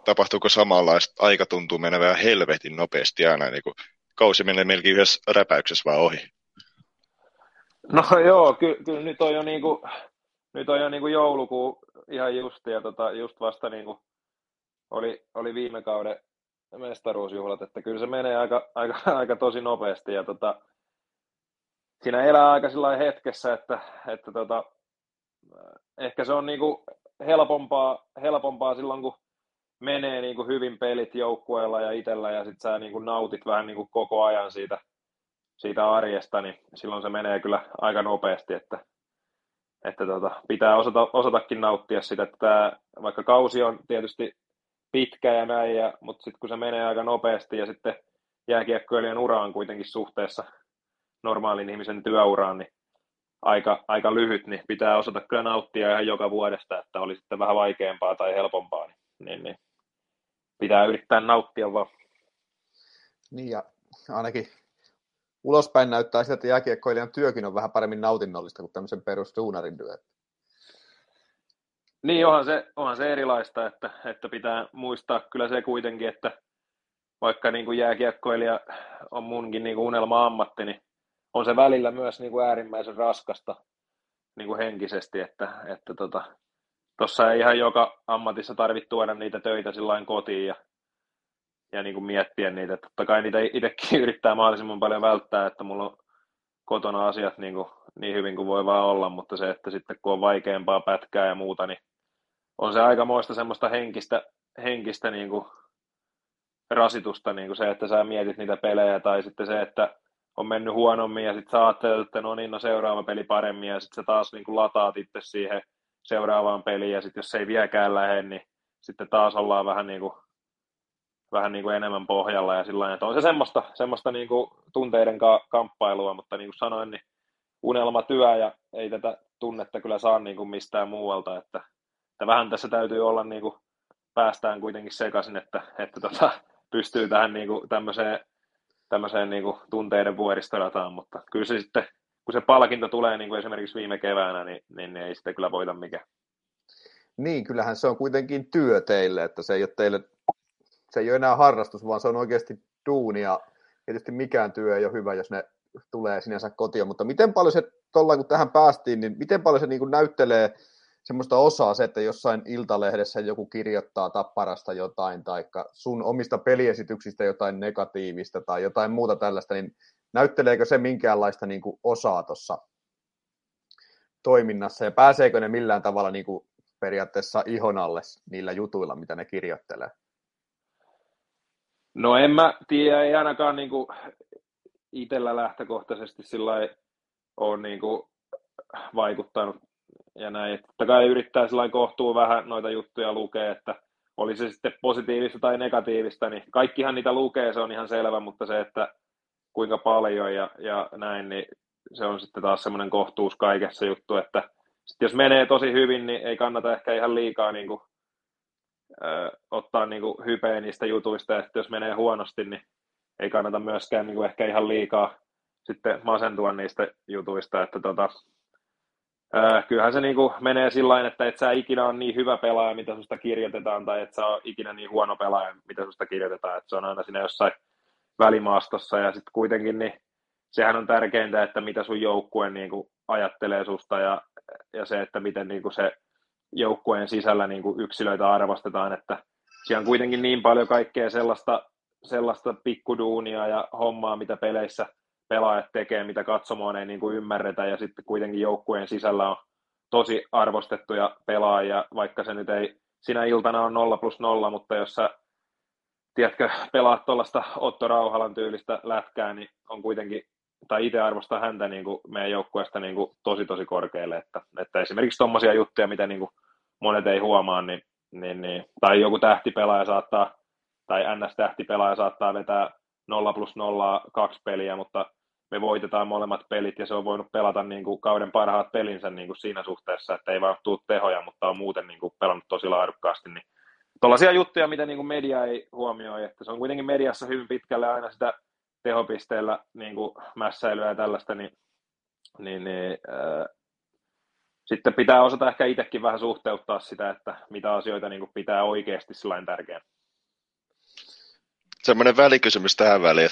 tapahtuuko samanlaista, aika tuntuu menevää helvetin nopeasti aina, niin kuin, kausi menee melkein yhdessä räpäyksessä vaan ohi. No joo, kyllä ky- nyt on jo niinku, nyt on jo niinku joulukuu ihan just, ja tota, just vasta niinku oli, oli viime kauden mestaruusjuhlat, että kyllä se menee aika, aika, aika tosi nopeasti. Ja tota, siinä elää aika sillä hetkessä, että, että tota, ehkä se on niinku helpompaa, helpompaa silloin, kun menee niinku hyvin pelit joukkueella ja itsellä ja sitten sä niinku nautit vähän niinku koko ajan siitä, siitä arjesta, niin silloin se menee kyllä aika nopeasti, että, että tota, pitää osata, osatakin nauttia sitä, että tää, vaikka kausi on tietysti pitkä ja näin, ja, mutta sitten kun se menee aika nopeasti ja sitten jääkiekkoilijan ura on kuitenkin suhteessa normaalin ihmisen työuraan, niin aika, aika lyhyt, niin pitää osata kyllä nauttia ihan joka vuodesta, että oli sitten vähän vaikeampaa tai helpompaa, niin, niin, niin pitää yrittää nauttia vaan. Niin ja ainakin ulospäin näyttää sitä, että jääkiekkoilijan työkin on vähän paremmin nautinnollista kuin tämmöisen perusduunarin työ. Niin, onhan se, onhan se erilaista, että, että pitää muistaa kyllä se kuitenkin, että vaikka niin kuin jääkiekkoilija on munkin niin kuin unelma-ammatti, niin on se välillä myös niin kuin äärimmäisen raskasta niin kuin henkisesti, että että tota, ei ihan joka ammatissa tarvitse tuoda niitä töitä sillä kotiin ja, ja niin kuin miettiä niitä. Totta kai niitä itsekin yrittää mahdollisimman paljon välttää, että mulla on kotona asiat niin, kuin, niin hyvin kuin voi vaan olla, mutta se, että sitten kun on vaikeampaa pätkää ja muuta, niin on se aikamoista semmoista henkistä, henkistä niin kuin rasitusta, niin kuin se, että sä mietit niitä pelejä, tai sitten se, että on mennyt huonommin, ja sitten sä ajattelet, että no niin, no seuraava peli paremmin, ja sitten sä taas niin kuin lataat itse siihen seuraavaan peliin, ja sitten jos se ei vieläkään lähde, niin sitten taas ollaan vähän niin kuin, vähän niin kuin enemmän pohjalla, ja sillä että on se semmoista, semmoista niin kuin tunteiden ka- kamppailua, mutta niin kuin sanoin, niin unelmatyö, ja ei tätä tunnetta kyllä saa niin kuin mistään muualta, että että vähän tässä täytyy olla, niin kuin, päästään kuitenkin sekaisin, että, että tota, pystyy tähän niin kuin, tämmöiseen, tämmöiseen niin kuin, tunteiden vuoristorataan, mutta kyllä se sitten kun se palkinto tulee niin kuin esimerkiksi viime keväänä, niin, niin, niin ei sitä kyllä voita mikään. Niin, kyllähän se on kuitenkin työ teille, että se ei ole teille, se ei ole enää harrastus, vaan se on oikeasti duunia. Tietysti mikään työ ei ole hyvä, jos ne tulee sinänsä kotiin, mutta miten paljon se, tuolla kun tähän päästiin, niin miten paljon se niin kuin näyttelee semmoista osaa se, että jossain iltalehdessä joku kirjoittaa tapparasta jotain, tai sun omista peliesityksistä jotain negatiivista tai jotain muuta tällaista, niin näytteleekö se minkäänlaista niin kuin osaa tuossa toiminnassa, ja pääseekö ne millään tavalla niin kuin periaatteessa ihon alle niillä jutuilla, mitä ne kirjoittelee? No en mä tiedä, ei ainakaan niin kuin itsellä lähtökohtaisesti sillä ole niin kuin vaikuttanut näin. Totta kai yrittää sillä kohtuu vähän noita juttuja lukea, että oli se sitten positiivista tai negatiivista, niin kaikkihan niitä lukee, se on ihan selvä, mutta se, että kuinka paljon ja, ja näin, niin se on sitten taas semmoinen kohtuus kaikessa juttu, että sitten jos menee tosi hyvin, niin ei kannata ehkä ihan liikaa niin kuin, ö, ottaa niin kuin hypeä niistä jutuista, ja jos menee huonosti, niin ei kannata myöskään niin kuin ehkä ihan liikaa sitten masentua niistä jutuista, että tota, Äh, kyllähän se niin kuin menee sillä että et sä ikinä on niin hyvä pelaaja, mitä susta kirjoitetaan, tai et sä ole ikinä niin huono pelaaja, mitä susta kirjoitetaan. Et se on aina siinä jossain välimaastossa, ja sitten kuitenkin niin sehän on tärkeintä, että mitä sun joukkue niin kuin ajattelee susta, ja, ja se, että miten niin kuin se joukkueen sisällä niin kuin yksilöitä arvostetaan, että siellä on kuitenkin niin paljon kaikkea sellaista, sellaista pikkuduunia ja hommaa, mitä peleissä – pelaajat tekee, mitä katsomaan ei niin kuin ymmärretä, ja sitten kuitenkin joukkueen sisällä on tosi arvostettuja pelaajia, vaikka se nyt ei sinä iltana on 0 plus 0, mutta jos sä tiedätkö, pelaat tuollaista Otto Rauhalan tyylistä lätkää, niin on kuitenkin, tai itse arvostaa häntä niin kuin meidän joukkueesta niin kuin tosi tosi korkealle, että, että esimerkiksi tuommoisia juttuja, mitä niin kuin monet ei huomaa, niin, niin, niin, tai joku tähtipelaaja saattaa, tai NS-tähtipelaaja saattaa vetää 0 plus 0 kaksi peliä, mutta me voitetaan molemmat pelit ja se on voinut pelata niin kuin kauden parhaat pelinsä niin kuin siinä suhteessa, että ei vaan tule tehoja, mutta on muuten niin kuin pelannut tosi laadukkaasti. Niin tuollaisia juttuja, mitä niin kuin media ei huomioi, että se on kuitenkin mediassa hyvin pitkälle aina sitä tehopisteellä niin kuin mässäilyä ja tällaista, niin, niin, niin äh, sitten pitää osata ehkä itsekin vähän suhteuttaa sitä, että mitä asioita niin kuin pitää oikeasti sellainen tärkeä. Semmoinen välikysymys tähän väliin,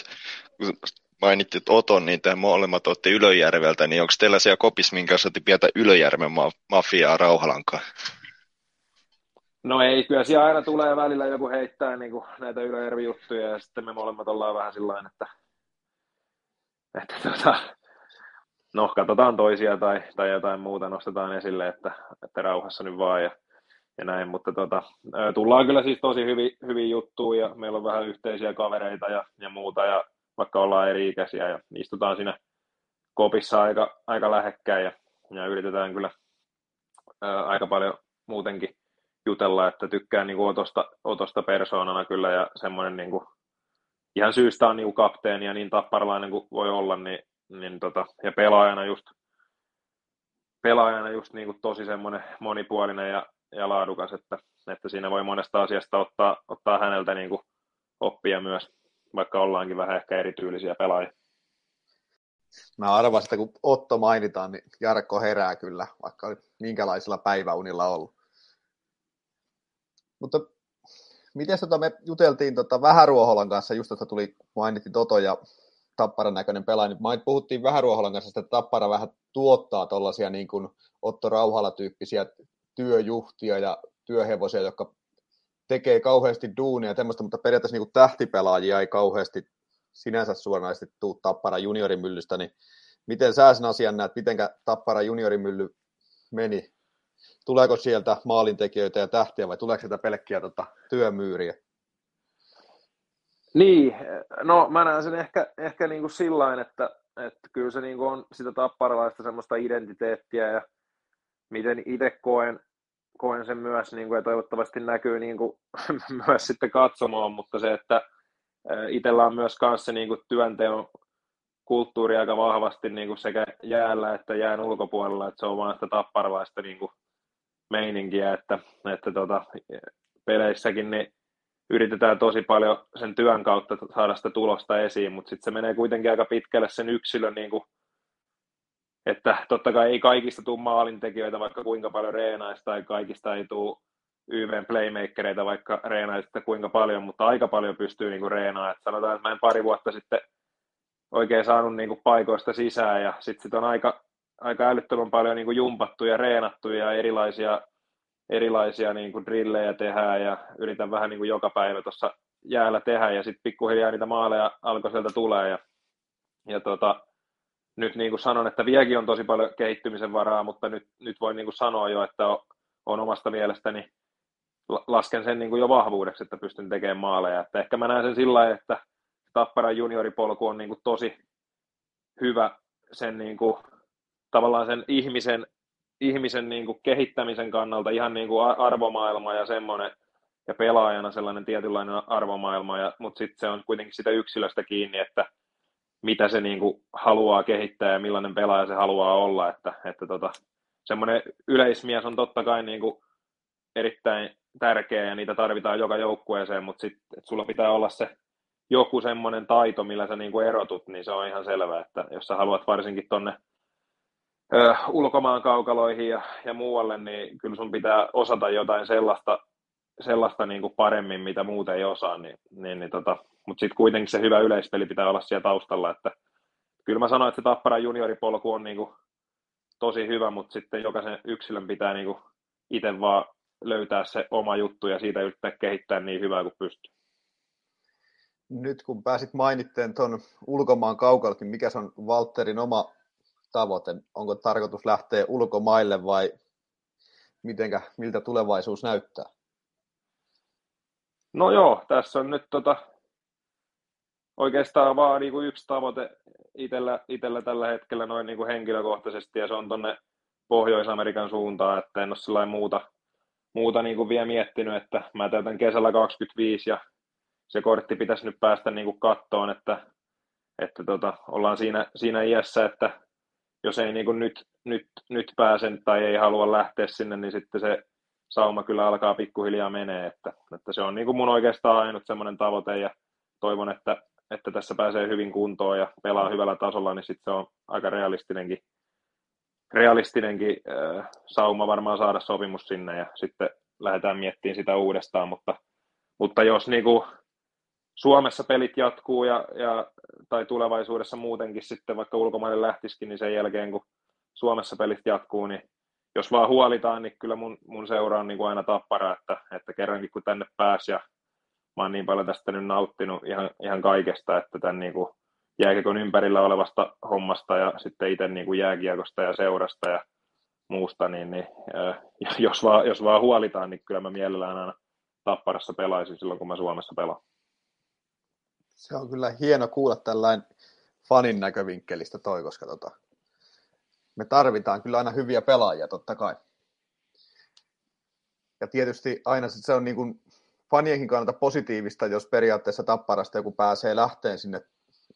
mainittit Oton, niin tämä molemmat otti Ylöjärveltä, niin onko teillä siellä kopis, minkä otti pientä Ylöjärven ma- mafiaa Rauhalankaan? No ei, kyllä siellä aina tulee välillä joku heittää niin kuin näitä Ylöjärvi-juttuja ja sitten me molemmat ollaan vähän sillä että, että tota, no katsotaan toisia tai, tai jotain muuta nostetaan esille, että, että rauhassa nyt vaan ja, ja näin, mutta tota, tullaan kyllä siis tosi hyvin, hyvin juttuun ja meillä on vähän yhteisiä kavereita ja, ja muuta ja vaikka ollaan eri ikäisiä ja istutaan siinä kopissa aika, aika lähekkäin ja, ja yritetään kyllä ää, aika paljon muutenkin jutella, että tykkään niin kuin otosta, otosta persoonana kyllä ja semmoinen niin kuin, ihan syystä on niin kuin kapteeni ja niin tapparlainen kuin voi olla, niin, niin tota, ja pelaajana just, pelaajana just niin kuin tosi semmoinen monipuolinen ja, ja laadukas, että, että siinä voi monesta asiasta ottaa, ottaa häneltä niin kuin oppia myös vaikka ollaankin vähän ehkä erityylisiä pelaajia. Mä arvasin, että kun Otto mainitaan, niin Jarkko herää kyllä, vaikka minkälaisilla päiväunilla ollut. Mutta miten tota me juteltiin tota Vähäruoholan kanssa, just että tuli, mainittiin Toto ja Tapparan näköinen pelaaja, niin puhuttiin Vähäruoholan kanssa, että Tappara vähän tuottaa tuollaisia niin Otto Rauhala-tyyppisiä työjuhtia ja työhevosia, jotka tekee kauheasti duunia ja tämmöistä, mutta periaatteessa niin kuin tähtipelaajia ei kauheasti sinänsä suoranaisesti tuu Tappara juniorimyllystä, niin miten sä sen asian näet, miten Tappara juniorimylly meni? Tuleeko sieltä maalintekijöitä ja tähtiä vai tuleeko sieltä pelkkiä tota, työmyyriä? Niin, no mä näen sen ehkä, ehkä niin kuin sillain, että, että kyllä se niin kuin on sitä tapparalaista semmoista identiteettiä ja miten itse koen, koen sen myös, niin kuin, ja toivottavasti näkyy niin kuin, myös sitten katsomaan, mutta se, että itsellä on myös kanssa niin kuin, työnteon kulttuuri aika vahvasti niin kuin sekä jäällä että jään ulkopuolella, että se on vaan sitä tapparlaista niin kuin, meininkiä, että, että tota, peleissäkin niin yritetään tosi paljon sen työn kautta saada sitä tulosta esiin, mutta sitten se menee kuitenkin aika pitkälle sen yksilön niin kuin, että totta kai ei kaikista tule maalintekijöitä, vaikka kuinka paljon reenaisi, tai kaikista ei tule YVn playmakereita, vaikka reenaisitte kuinka paljon, mutta aika paljon pystyy niin reenaamaan. Et sanotaan, että mä en pari vuotta sitten oikein saanut niin kuin paikoista sisään, ja sitten sit on aika, aika älyttömän paljon niin kuin jumpattu ja reenattu ja erilaisia, erilaisia niin kuin drillejä tehdään, ja yritän vähän niin kuin joka päivä tuossa jäällä tehdä, ja sitten pikkuhiljaa niitä maaleja alkoi sieltä tulee, ja, ja tota, nyt niin kuin sanon, että vieläkin on tosi paljon kehittymisen varaa, mutta nyt, nyt voin niin kuin sanoa jo, että on, omasta mielestäni lasken sen niin kuin jo vahvuudeksi, että pystyn tekemään maaleja. Että ehkä mä näen sen sillä lailla, että Tapparan junioripolku on niin kuin tosi hyvä sen niin kuin, tavallaan sen ihmisen, ihmisen niin kuin kehittämisen kannalta ihan niin kuin arvomaailma ja semmoinen, ja pelaajana sellainen tietynlainen arvomaailma, ja, mutta sitten se on kuitenkin sitä yksilöstä kiinni, että mitä se niin kuin haluaa kehittää ja millainen pelaaja se haluaa olla, että, että tota, semmoinen yleismies on totta kai niin kuin erittäin tärkeä ja niitä tarvitaan joka joukkueeseen, mutta sitten sulla pitää olla se joku semmoinen taito, millä sä niin kuin erotut, niin se on ihan selvä, että jos sä haluat varsinkin tonne ö, ulkomaan kaukaloihin ja, ja muualle, niin kyllä sun pitää osata jotain sellaista, sellaista niin kuin paremmin, mitä muut ei osaa, niin, niin, niin tota, mutta sitten kuitenkin se hyvä yleispeli pitää olla siellä taustalla, että kyllä mä sanoin, että se Tapparan junioripolku on niin kuin tosi hyvä, mutta sitten jokaisen yksilön pitää niin itse vaan löytää se oma juttu ja siitä yrittää kehittää niin hyvää kuin pystyy. Nyt kun pääsit mainitteen tuon ulkomaan kaukalkin, mikä on Walterin oma tavoite? Onko tarkoitus lähteä ulkomaille vai mitenkä, miltä tulevaisuus näyttää? No joo, tässä on nyt tota, oikeastaan vaan niin kuin yksi tavoite itsellä, itsellä tällä hetkellä noin niin kuin henkilökohtaisesti ja se on tuonne Pohjois-Amerikan suuntaan, että en ole muuta, muuta niin kuin vielä miettinyt, että mä täytän kesällä 25 ja se kortti pitäisi nyt päästä niin kuin kattoon, että, että tota, ollaan siinä, siinä iässä, että jos ei niin kuin nyt, nyt, nyt pääsen tai ei halua lähteä sinne, niin sitten se sauma kyllä alkaa pikkuhiljaa menee, että, että se on niin kuin mun oikeastaan ainut semmoinen tavoite ja toivon, että, että tässä pääsee hyvin kuntoon ja pelaa hyvällä tasolla, niin sitten se on aika realistinenkin realistinenkin äh, sauma varmaan saada sopimus sinne ja sitten lähdetään miettimään sitä uudestaan, mutta, mutta jos niin kuin Suomessa pelit jatkuu ja, ja, tai tulevaisuudessa muutenkin sitten vaikka ulkomaille lähtisikin, niin sen jälkeen kun Suomessa pelit jatkuu, niin jos vaan huolitaan, niin kyllä mun, mun seura on niin kuin aina tappara, että, että kerrankin kun tänne pääsi ja mä oon niin paljon tästä nyt nauttinut ihan, ihan kaikesta, että tämän niin kuin jääkiekon ympärillä olevasta hommasta ja sitten itse niin kuin jääkiekosta ja seurasta ja muusta, niin, niin äh, jos, vaan, jos vaan huolitaan, niin kyllä mä mielellään aina Tapparassa pelaisin silloin, kun mä Suomessa pelaan. Se on kyllä hieno kuulla tällainen fanin näkövinkkelistä toi, koska tota, me tarvitaan kyllä aina hyviä pelaajia totta kai. Ja tietysti aina se on niin kuin fanienkin kannalta positiivista, jos periaatteessa Tapparasta joku pääsee lähteen sinne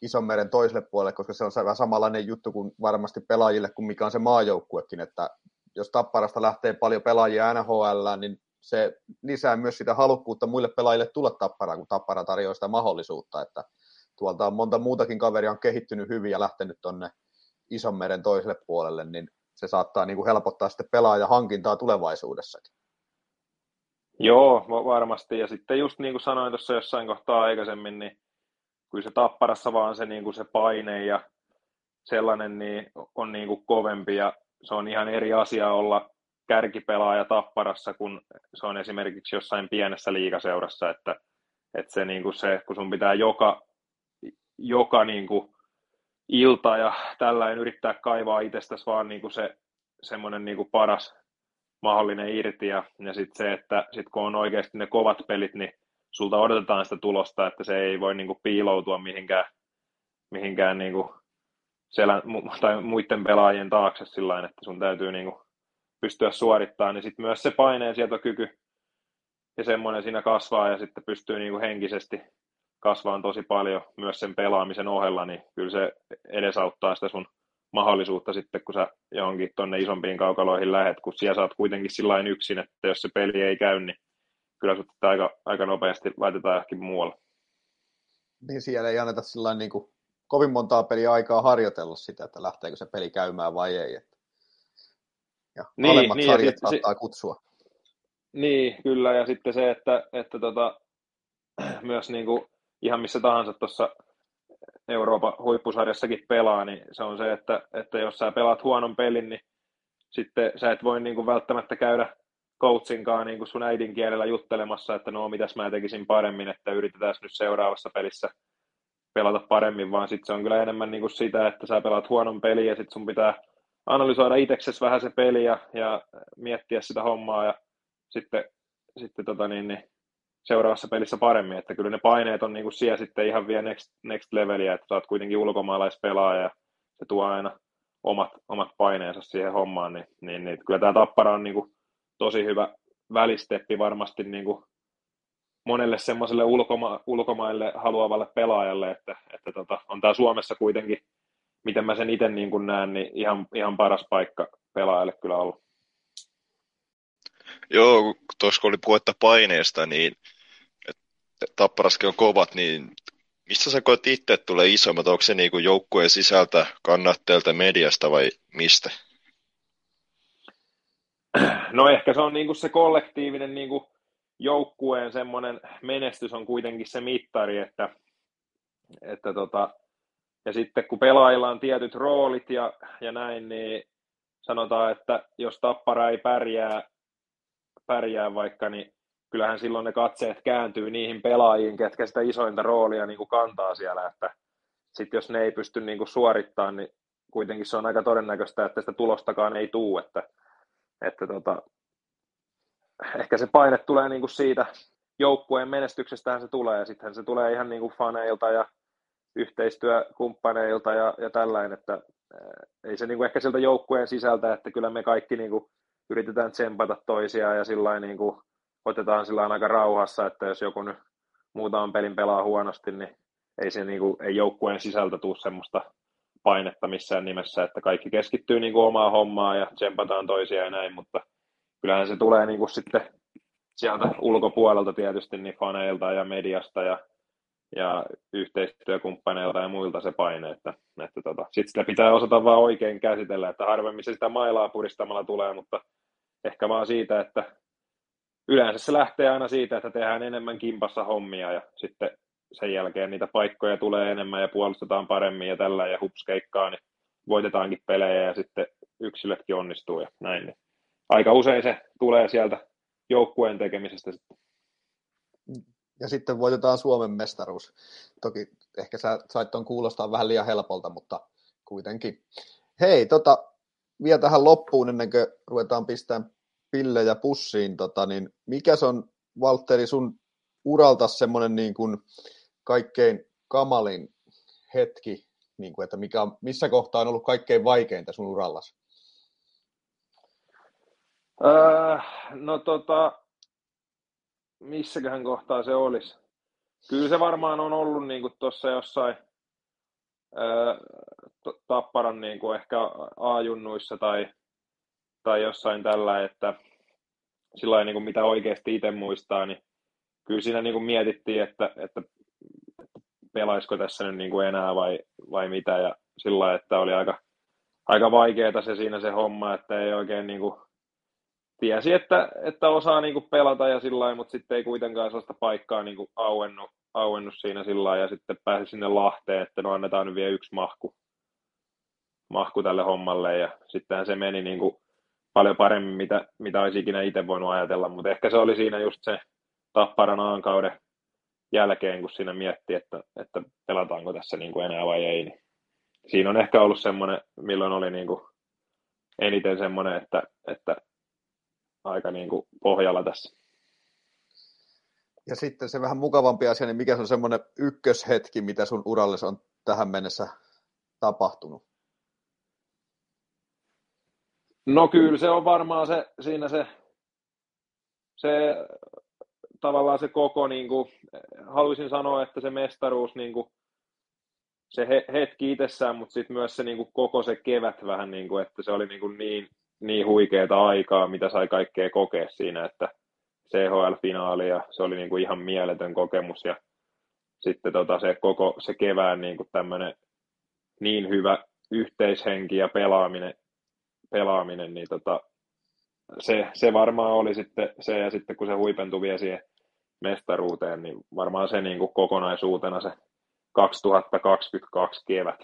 ison meren toiselle puolelle, koska se on vähän samanlainen juttu kuin varmasti pelaajille kuin mikä on se maajoukkuekin, että jos Tapparasta lähtee paljon pelaajia NHL, niin se lisää myös sitä halukkuutta muille pelaajille tulla Tapparaan, kun Tappara tarjoaa sitä mahdollisuutta, että tuolta on monta muutakin kaveria on kehittynyt hyvin ja lähtenyt tuonne ison meren toiselle puolelle, niin se saattaa niin kuin helpottaa sitten pelaaja hankintaa tulevaisuudessakin. Joo, varmasti. Ja sitten just niin kuin sanoin tuossa jossain kohtaa aikaisemmin, niin kyllä se tapparassa vaan se, niin kuin se paine ja sellainen niin on niin kuin kovempi ja se on ihan eri asia olla kärkipelaaja tapparassa, kun se on esimerkiksi jossain pienessä liikaseurassa, että, että se, niin kuin se, kun sun pitää joka, joka niin kuin ilta ja tällainen yrittää kaivaa itsestäsi vaan niin kuin se semmoinen niin kuin paras mahdollinen irti ja, ja sitten se, että sit kun on oikeasti ne kovat pelit, niin sulta odotetaan sitä tulosta, että se ei voi niin kuin piiloutua mihinkään, mihinkään niin kuin selän, tai muiden pelaajien taakse sillä että sun täytyy niin kuin pystyä suorittamaan, niin sitten myös se paineensietokyky ja semmoinen siinä kasvaa ja sitten pystyy niin kuin henkisesti kasvaan tosi paljon myös sen pelaamisen ohella, niin kyllä se edesauttaa sitä sun mahdollisuutta sitten, kun sä johonkin tuonne isompiin kaukaloihin lähet, kun siellä saat kuitenkin sillä yksin, että jos se peli ei käy, niin kyllä sut aika, aika nopeasti laitetaan johonkin muualle. Niin siellä ei anneta sillä niin kuin kovin montaa peliä aikaa harjoitella sitä, että lähteekö se peli käymään vai ei. Ja niin, alemmat niin, sarjat sit, saattaa kutsua. Niin, kyllä, ja sitten se, että, että tota, myös niin kuin ihan missä tahansa tuossa Euroopan huippusarjassakin pelaa, niin se on se, että, että jos sä pelaat huonon pelin, niin sitten sä et voi niin kuin välttämättä käydä coachinkaan niin kuin sun äidinkielellä juttelemassa, että no mitäs mä tekisin paremmin, että yritetään nyt seuraavassa pelissä pelata paremmin, vaan sitten se on kyllä enemmän niin kuin sitä, että sä pelaat huonon peliä ja sitten sun pitää analysoida itseksesi vähän se peli ja, ja miettiä sitä hommaa ja sitten, sitten tota niin, niin seuraavassa pelissä paremmin, että kyllä ne paineet on niin kuin siellä sitten ihan vielä next, next leveliä, että sä oot kuitenkin ulkomaalaispelaaja ja se tuo aina omat, omat paineensa siihen hommaan, niin, niin, niin kyllä tämä Tappara on niin kuin tosi hyvä välisteppi varmasti niin kuin monelle semmoiselle ulkoma, ulkomaille haluavalle pelaajalle, että, että tota, on tämä Suomessa kuitenkin, miten mä sen itse niin näen, niin ihan, ihan paras paikka pelaajalle kyllä ollut. Joo, tuossa kun oli puhetta paineesta, niin Tapparaskin on kovat, niin mistä sä koet itse, tulee isommat? Onko se niin joukkueen sisältä, kannatteelta, mediasta vai mistä? No ehkä se on niin kuin se kollektiivinen kuin joukkueen semmoinen menestys on kuitenkin se mittari, että, että tota, ja sitten kun pelaajilla on tietyt roolit ja, ja näin, niin sanotaan, että jos Tappara ei pärjää, pärjää vaikka, niin kyllähän silloin ne katseet kääntyy niihin pelaajiin, ketkä sitä isointa roolia niin kuin kantaa siellä, että sitten jos ne ei pysty niin kuin suorittamaan, niin kuitenkin se on aika todennäköistä, että sitä tulostakaan ei tule, että, että tota, ehkä se paine tulee niin kuin siitä joukkueen menestyksestähän se tulee, ja sittenhän se tulee ihan niin kuin faneilta ja yhteistyökumppaneilta ja, ja tällainen, että ei se niin kuin ehkä sieltä joukkueen sisältä, että kyllä me kaikki niin kuin yritetään tsempata toisiaan ja sillä niin kuin otetaan sillä aika rauhassa, että jos joku nyt muutaman pelin pelaa huonosti, niin ei, se niin kuin, ei joukkueen sisältä tule semmoista painetta missään nimessä, että kaikki keskittyy niin kuin omaa hommaa ja tsempataan toisia ja näin, mutta kyllähän se tulee niin kuin sitten sieltä ulkopuolelta tietysti niin faneilta ja mediasta ja, ja yhteistyökumppaneilta ja muilta se paine, että, että tota, sitten sitä pitää osata vaan oikein käsitellä, että harvemmin se sitä mailaa puristamalla tulee, mutta ehkä vaan siitä, että yleensä se lähtee aina siitä, että tehdään enemmän kimpassa hommia ja sitten sen jälkeen niitä paikkoja tulee enemmän ja puolustetaan paremmin ja tällä ja hupskeikkaa, niin voitetaankin pelejä ja sitten yksilötkin onnistuu ja näin. Niin aika usein se tulee sieltä joukkueen tekemisestä sitten. Ja sitten voitetaan Suomen mestaruus. Toki ehkä sä sait tuon kuulostaa vähän liian helpolta, mutta kuitenkin. Hei, tota, vielä tähän loppuun ennen kuin ruvetaan pistämään pillejä pussiin, tota, niin mikä se on, Valtteri, sun uralta semmoinen niin kuin kaikkein kamalin hetki, niin kuin, että mikä missä kohtaa on ollut kaikkein vaikeinta sun urallasi? Öö, no tota, missäköhän kohtaa se olisi? Kyllä se varmaan on ollut niin tuossa jossain öö, Tapparan niin kuin ehkä A-junnuissa tai tai jossain tällä, että sillä niin kuin mitä oikeasti itse muistaa, niin kyllä siinä niin kuin mietittiin, että, että, pelaisiko tässä nyt niin kuin enää vai, vai mitä, ja sillä että oli aika, aika vaikeaa se siinä se homma, että ei oikein niin kuin, tiesi, että, että osaa niin kuin pelata ja sillä mutta sitten ei kuitenkaan sellaista paikkaa niin kuin auennut, auennut siinä sillä ja sitten pääsi sinne Lahteen, että no annetaan nyt vielä yksi mahku, mahku tälle hommalle. Ja sittenhän se meni niin kuin paljon paremmin, mitä, mitä olisi ikinä itse voinut ajatella, mutta ehkä se oli siinä just se Tapparan aankauden jälkeen, kun siinä mietti, että, että pelataanko tässä niin kuin enää vai ei. Niin siinä on ehkä ollut semmoinen, milloin oli niin kuin eniten semmoinen, että, että aika niin kuin pohjalla tässä. Ja sitten se vähän mukavampi asia, niin mikä se on semmoinen ykköshetki, mitä sun uralle on tähän mennessä tapahtunut? No kyllä se on varmaan se, siinä se, se tavallaan se koko, niin kuin, haluaisin sanoa, että se mestaruus, niin kuin, se he, hetki itsessään, mutta sitten myös se niin kuin, koko se kevät vähän, niin, kuin, että se oli niin, kuin, niin, niin huikeaa aikaa, mitä sai kaikkea kokea siinä, että CHL-finaali ja se oli niin kuin, ihan mieletön kokemus ja sitten tota, se koko se kevään niin kuin tämmöinen niin hyvä yhteishenki ja pelaaminen, pelaaminen niin tota, se, se varmaan oli sitten se, ja sitten kun se huipentui vielä siihen mestaruuteen, niin varmaan se niin kuin kokonaisuutena se 2022 kevät.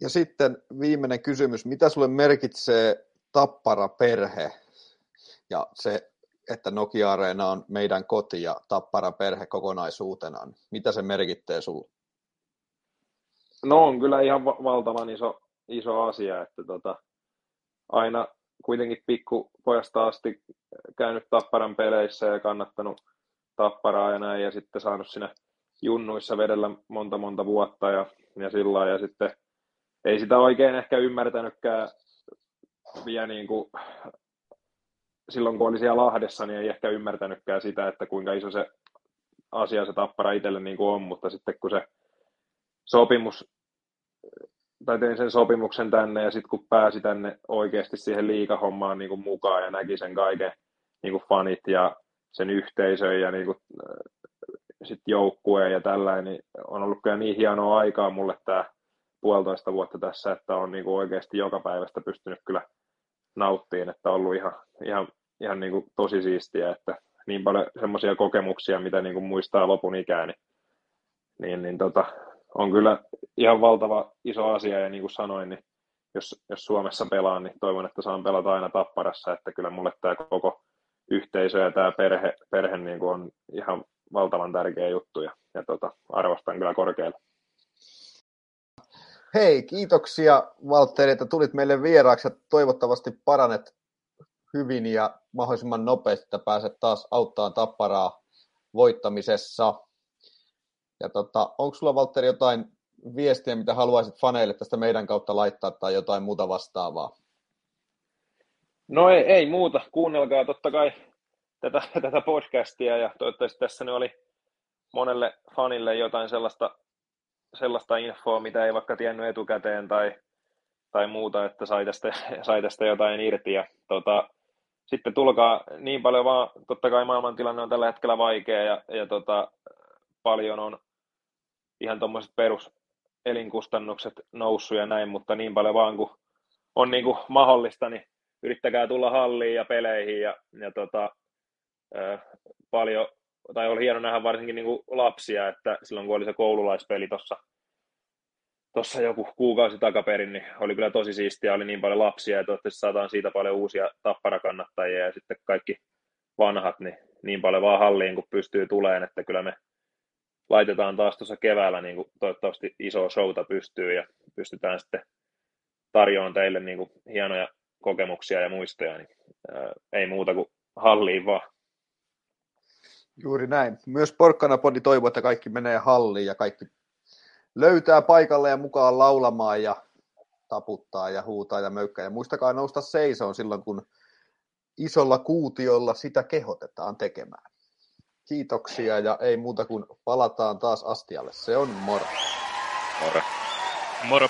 Ja sitten viimeinen kysymys, mitä sulle merkitsee Tappara perhe ja se, että Nokia-areena on meidän koti ja Tappara perhe kokonaisuutenaan. Mitä se merkittää sulle? No on kyllä ihan valtavan iso, iso asia, että tota, aina kuitenkin pikkupojasta asti käynyt Tapparan peleissä ja kannattanut Tapparaa ja näin, ja sitten saanut siinä junnuissa vedellä monta monta vuotta ja, ja sillä ja sitten ei sitä oikein ehkä ymmärtänytkään vielä niin kuin, silloin kun oli siellä Lahdessa, niin ei ehkä ymmärtänytkään sitä, että kuinka iso se asia se tappara itselle niin kuin on, mutta sitten kun se sopimus, tai tein sen sopimuksen tänne ja sitten kun pääsi tänne oikeasti siihen liikahommaan niin kuin mukaan ja näki sen kaiken niin kuin fanit ja sen yhteisön ja niin kuin, sit joukkueen ja tällainen, niin on ollut kyllä niin hienoa aikaa mulle tämä puolitoista vuotta tässä, että on niin kuin oikeasti joka päivästä pystynyt kyllä nauttiin, että on ollut ihan, ihan, ihan niin kuin tosi siistiä, että niin paljon semmoisia kokemuksia, mitä niin kuin muistaa lopun ikään, niin, niin, niin tota, on kyllä ihan valtava iso asia, ja niin kuin sanoin, niin jos, jos Suomessa pelaan, niin toivon, että saan pelata aina Tapparassa, että kyllä mulle tämä koko yhteisö ja tämä perhe, perhe niin kuin on ihan valtavan tärkeä juttu, ja, ja tota, arvostan kyllä korkealle. Hei, kiitoksia Valtteri, että tulit meille vieraaksi ja toivottavasti paranet hyvin ja mahdollisimman nopeasti, että pääset taas auttamaan tapparaa voittamisessa. Ja tota, onko sulla Valtteri jotain viestiä, mitä haluaisit faneille tästä meidän kautta laittaa tai jotain muuta vastaavaa? No ei, ei muuta. Kuunnelkaa totta kai tätä, tätä podcastia ja toivottavasti tässä nyt oli monelle fanille jotain sellaista sellaista infoa, mitä ei vaikka tiennyt etukäteen tai, tai muuta, että sai tästä, sai tästä jotain irti. Ja, tota, sitten tulkaa niin paljon vaan, totta kai maailmantilanne on tällä hetkellä vaikea ja, ja tota, paljon on ihan tuommoiset peruselinkustannukset noussut ja näin, mutta niin paljon vaan kuin on niin kuin mahdollista, niin yrittäkää tulla halliin ja peleihin ja, ja tota, paljon tai oli hieno nähdä varsinkin niin kuin lapsia, että silloin kun oli se koululaispeli tuossa tossa joku kuukausi takaperin, niin oli kyllä tosi siistiä, oli niin paljon lapsia ja toivottavasti saadaan siitä paljon uusia tapparakannattajia ja sitten kaikki vanhat, niin niin paljon vaan halliin kun pystyy tuleen, että kyllä me laitetaan taas tuossa keväällä niin kuin toivottavasti iso showta pystyy ja pystytään sitten tarjoamaan teille niin kuin hienoja kokemuksia ja muistoja, niin ää, ei muuta kuin halliin vaan. Juuri näin. Myös Porkkana Podi toivoo, että kaikki menee halliin ja kaikki löytää paikalle ja mukaan laulamaan ja taputtaa ja huutaa ja möykkää. Ja muistakaa nousta seisoon silloin, kun isolla kuutiolla sitä kehotetaan tekemään. Kiitoksia ja ei muuta kuin palataan taas astialle. Se on moro. Moro. Moro.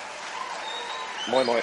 Moi moi.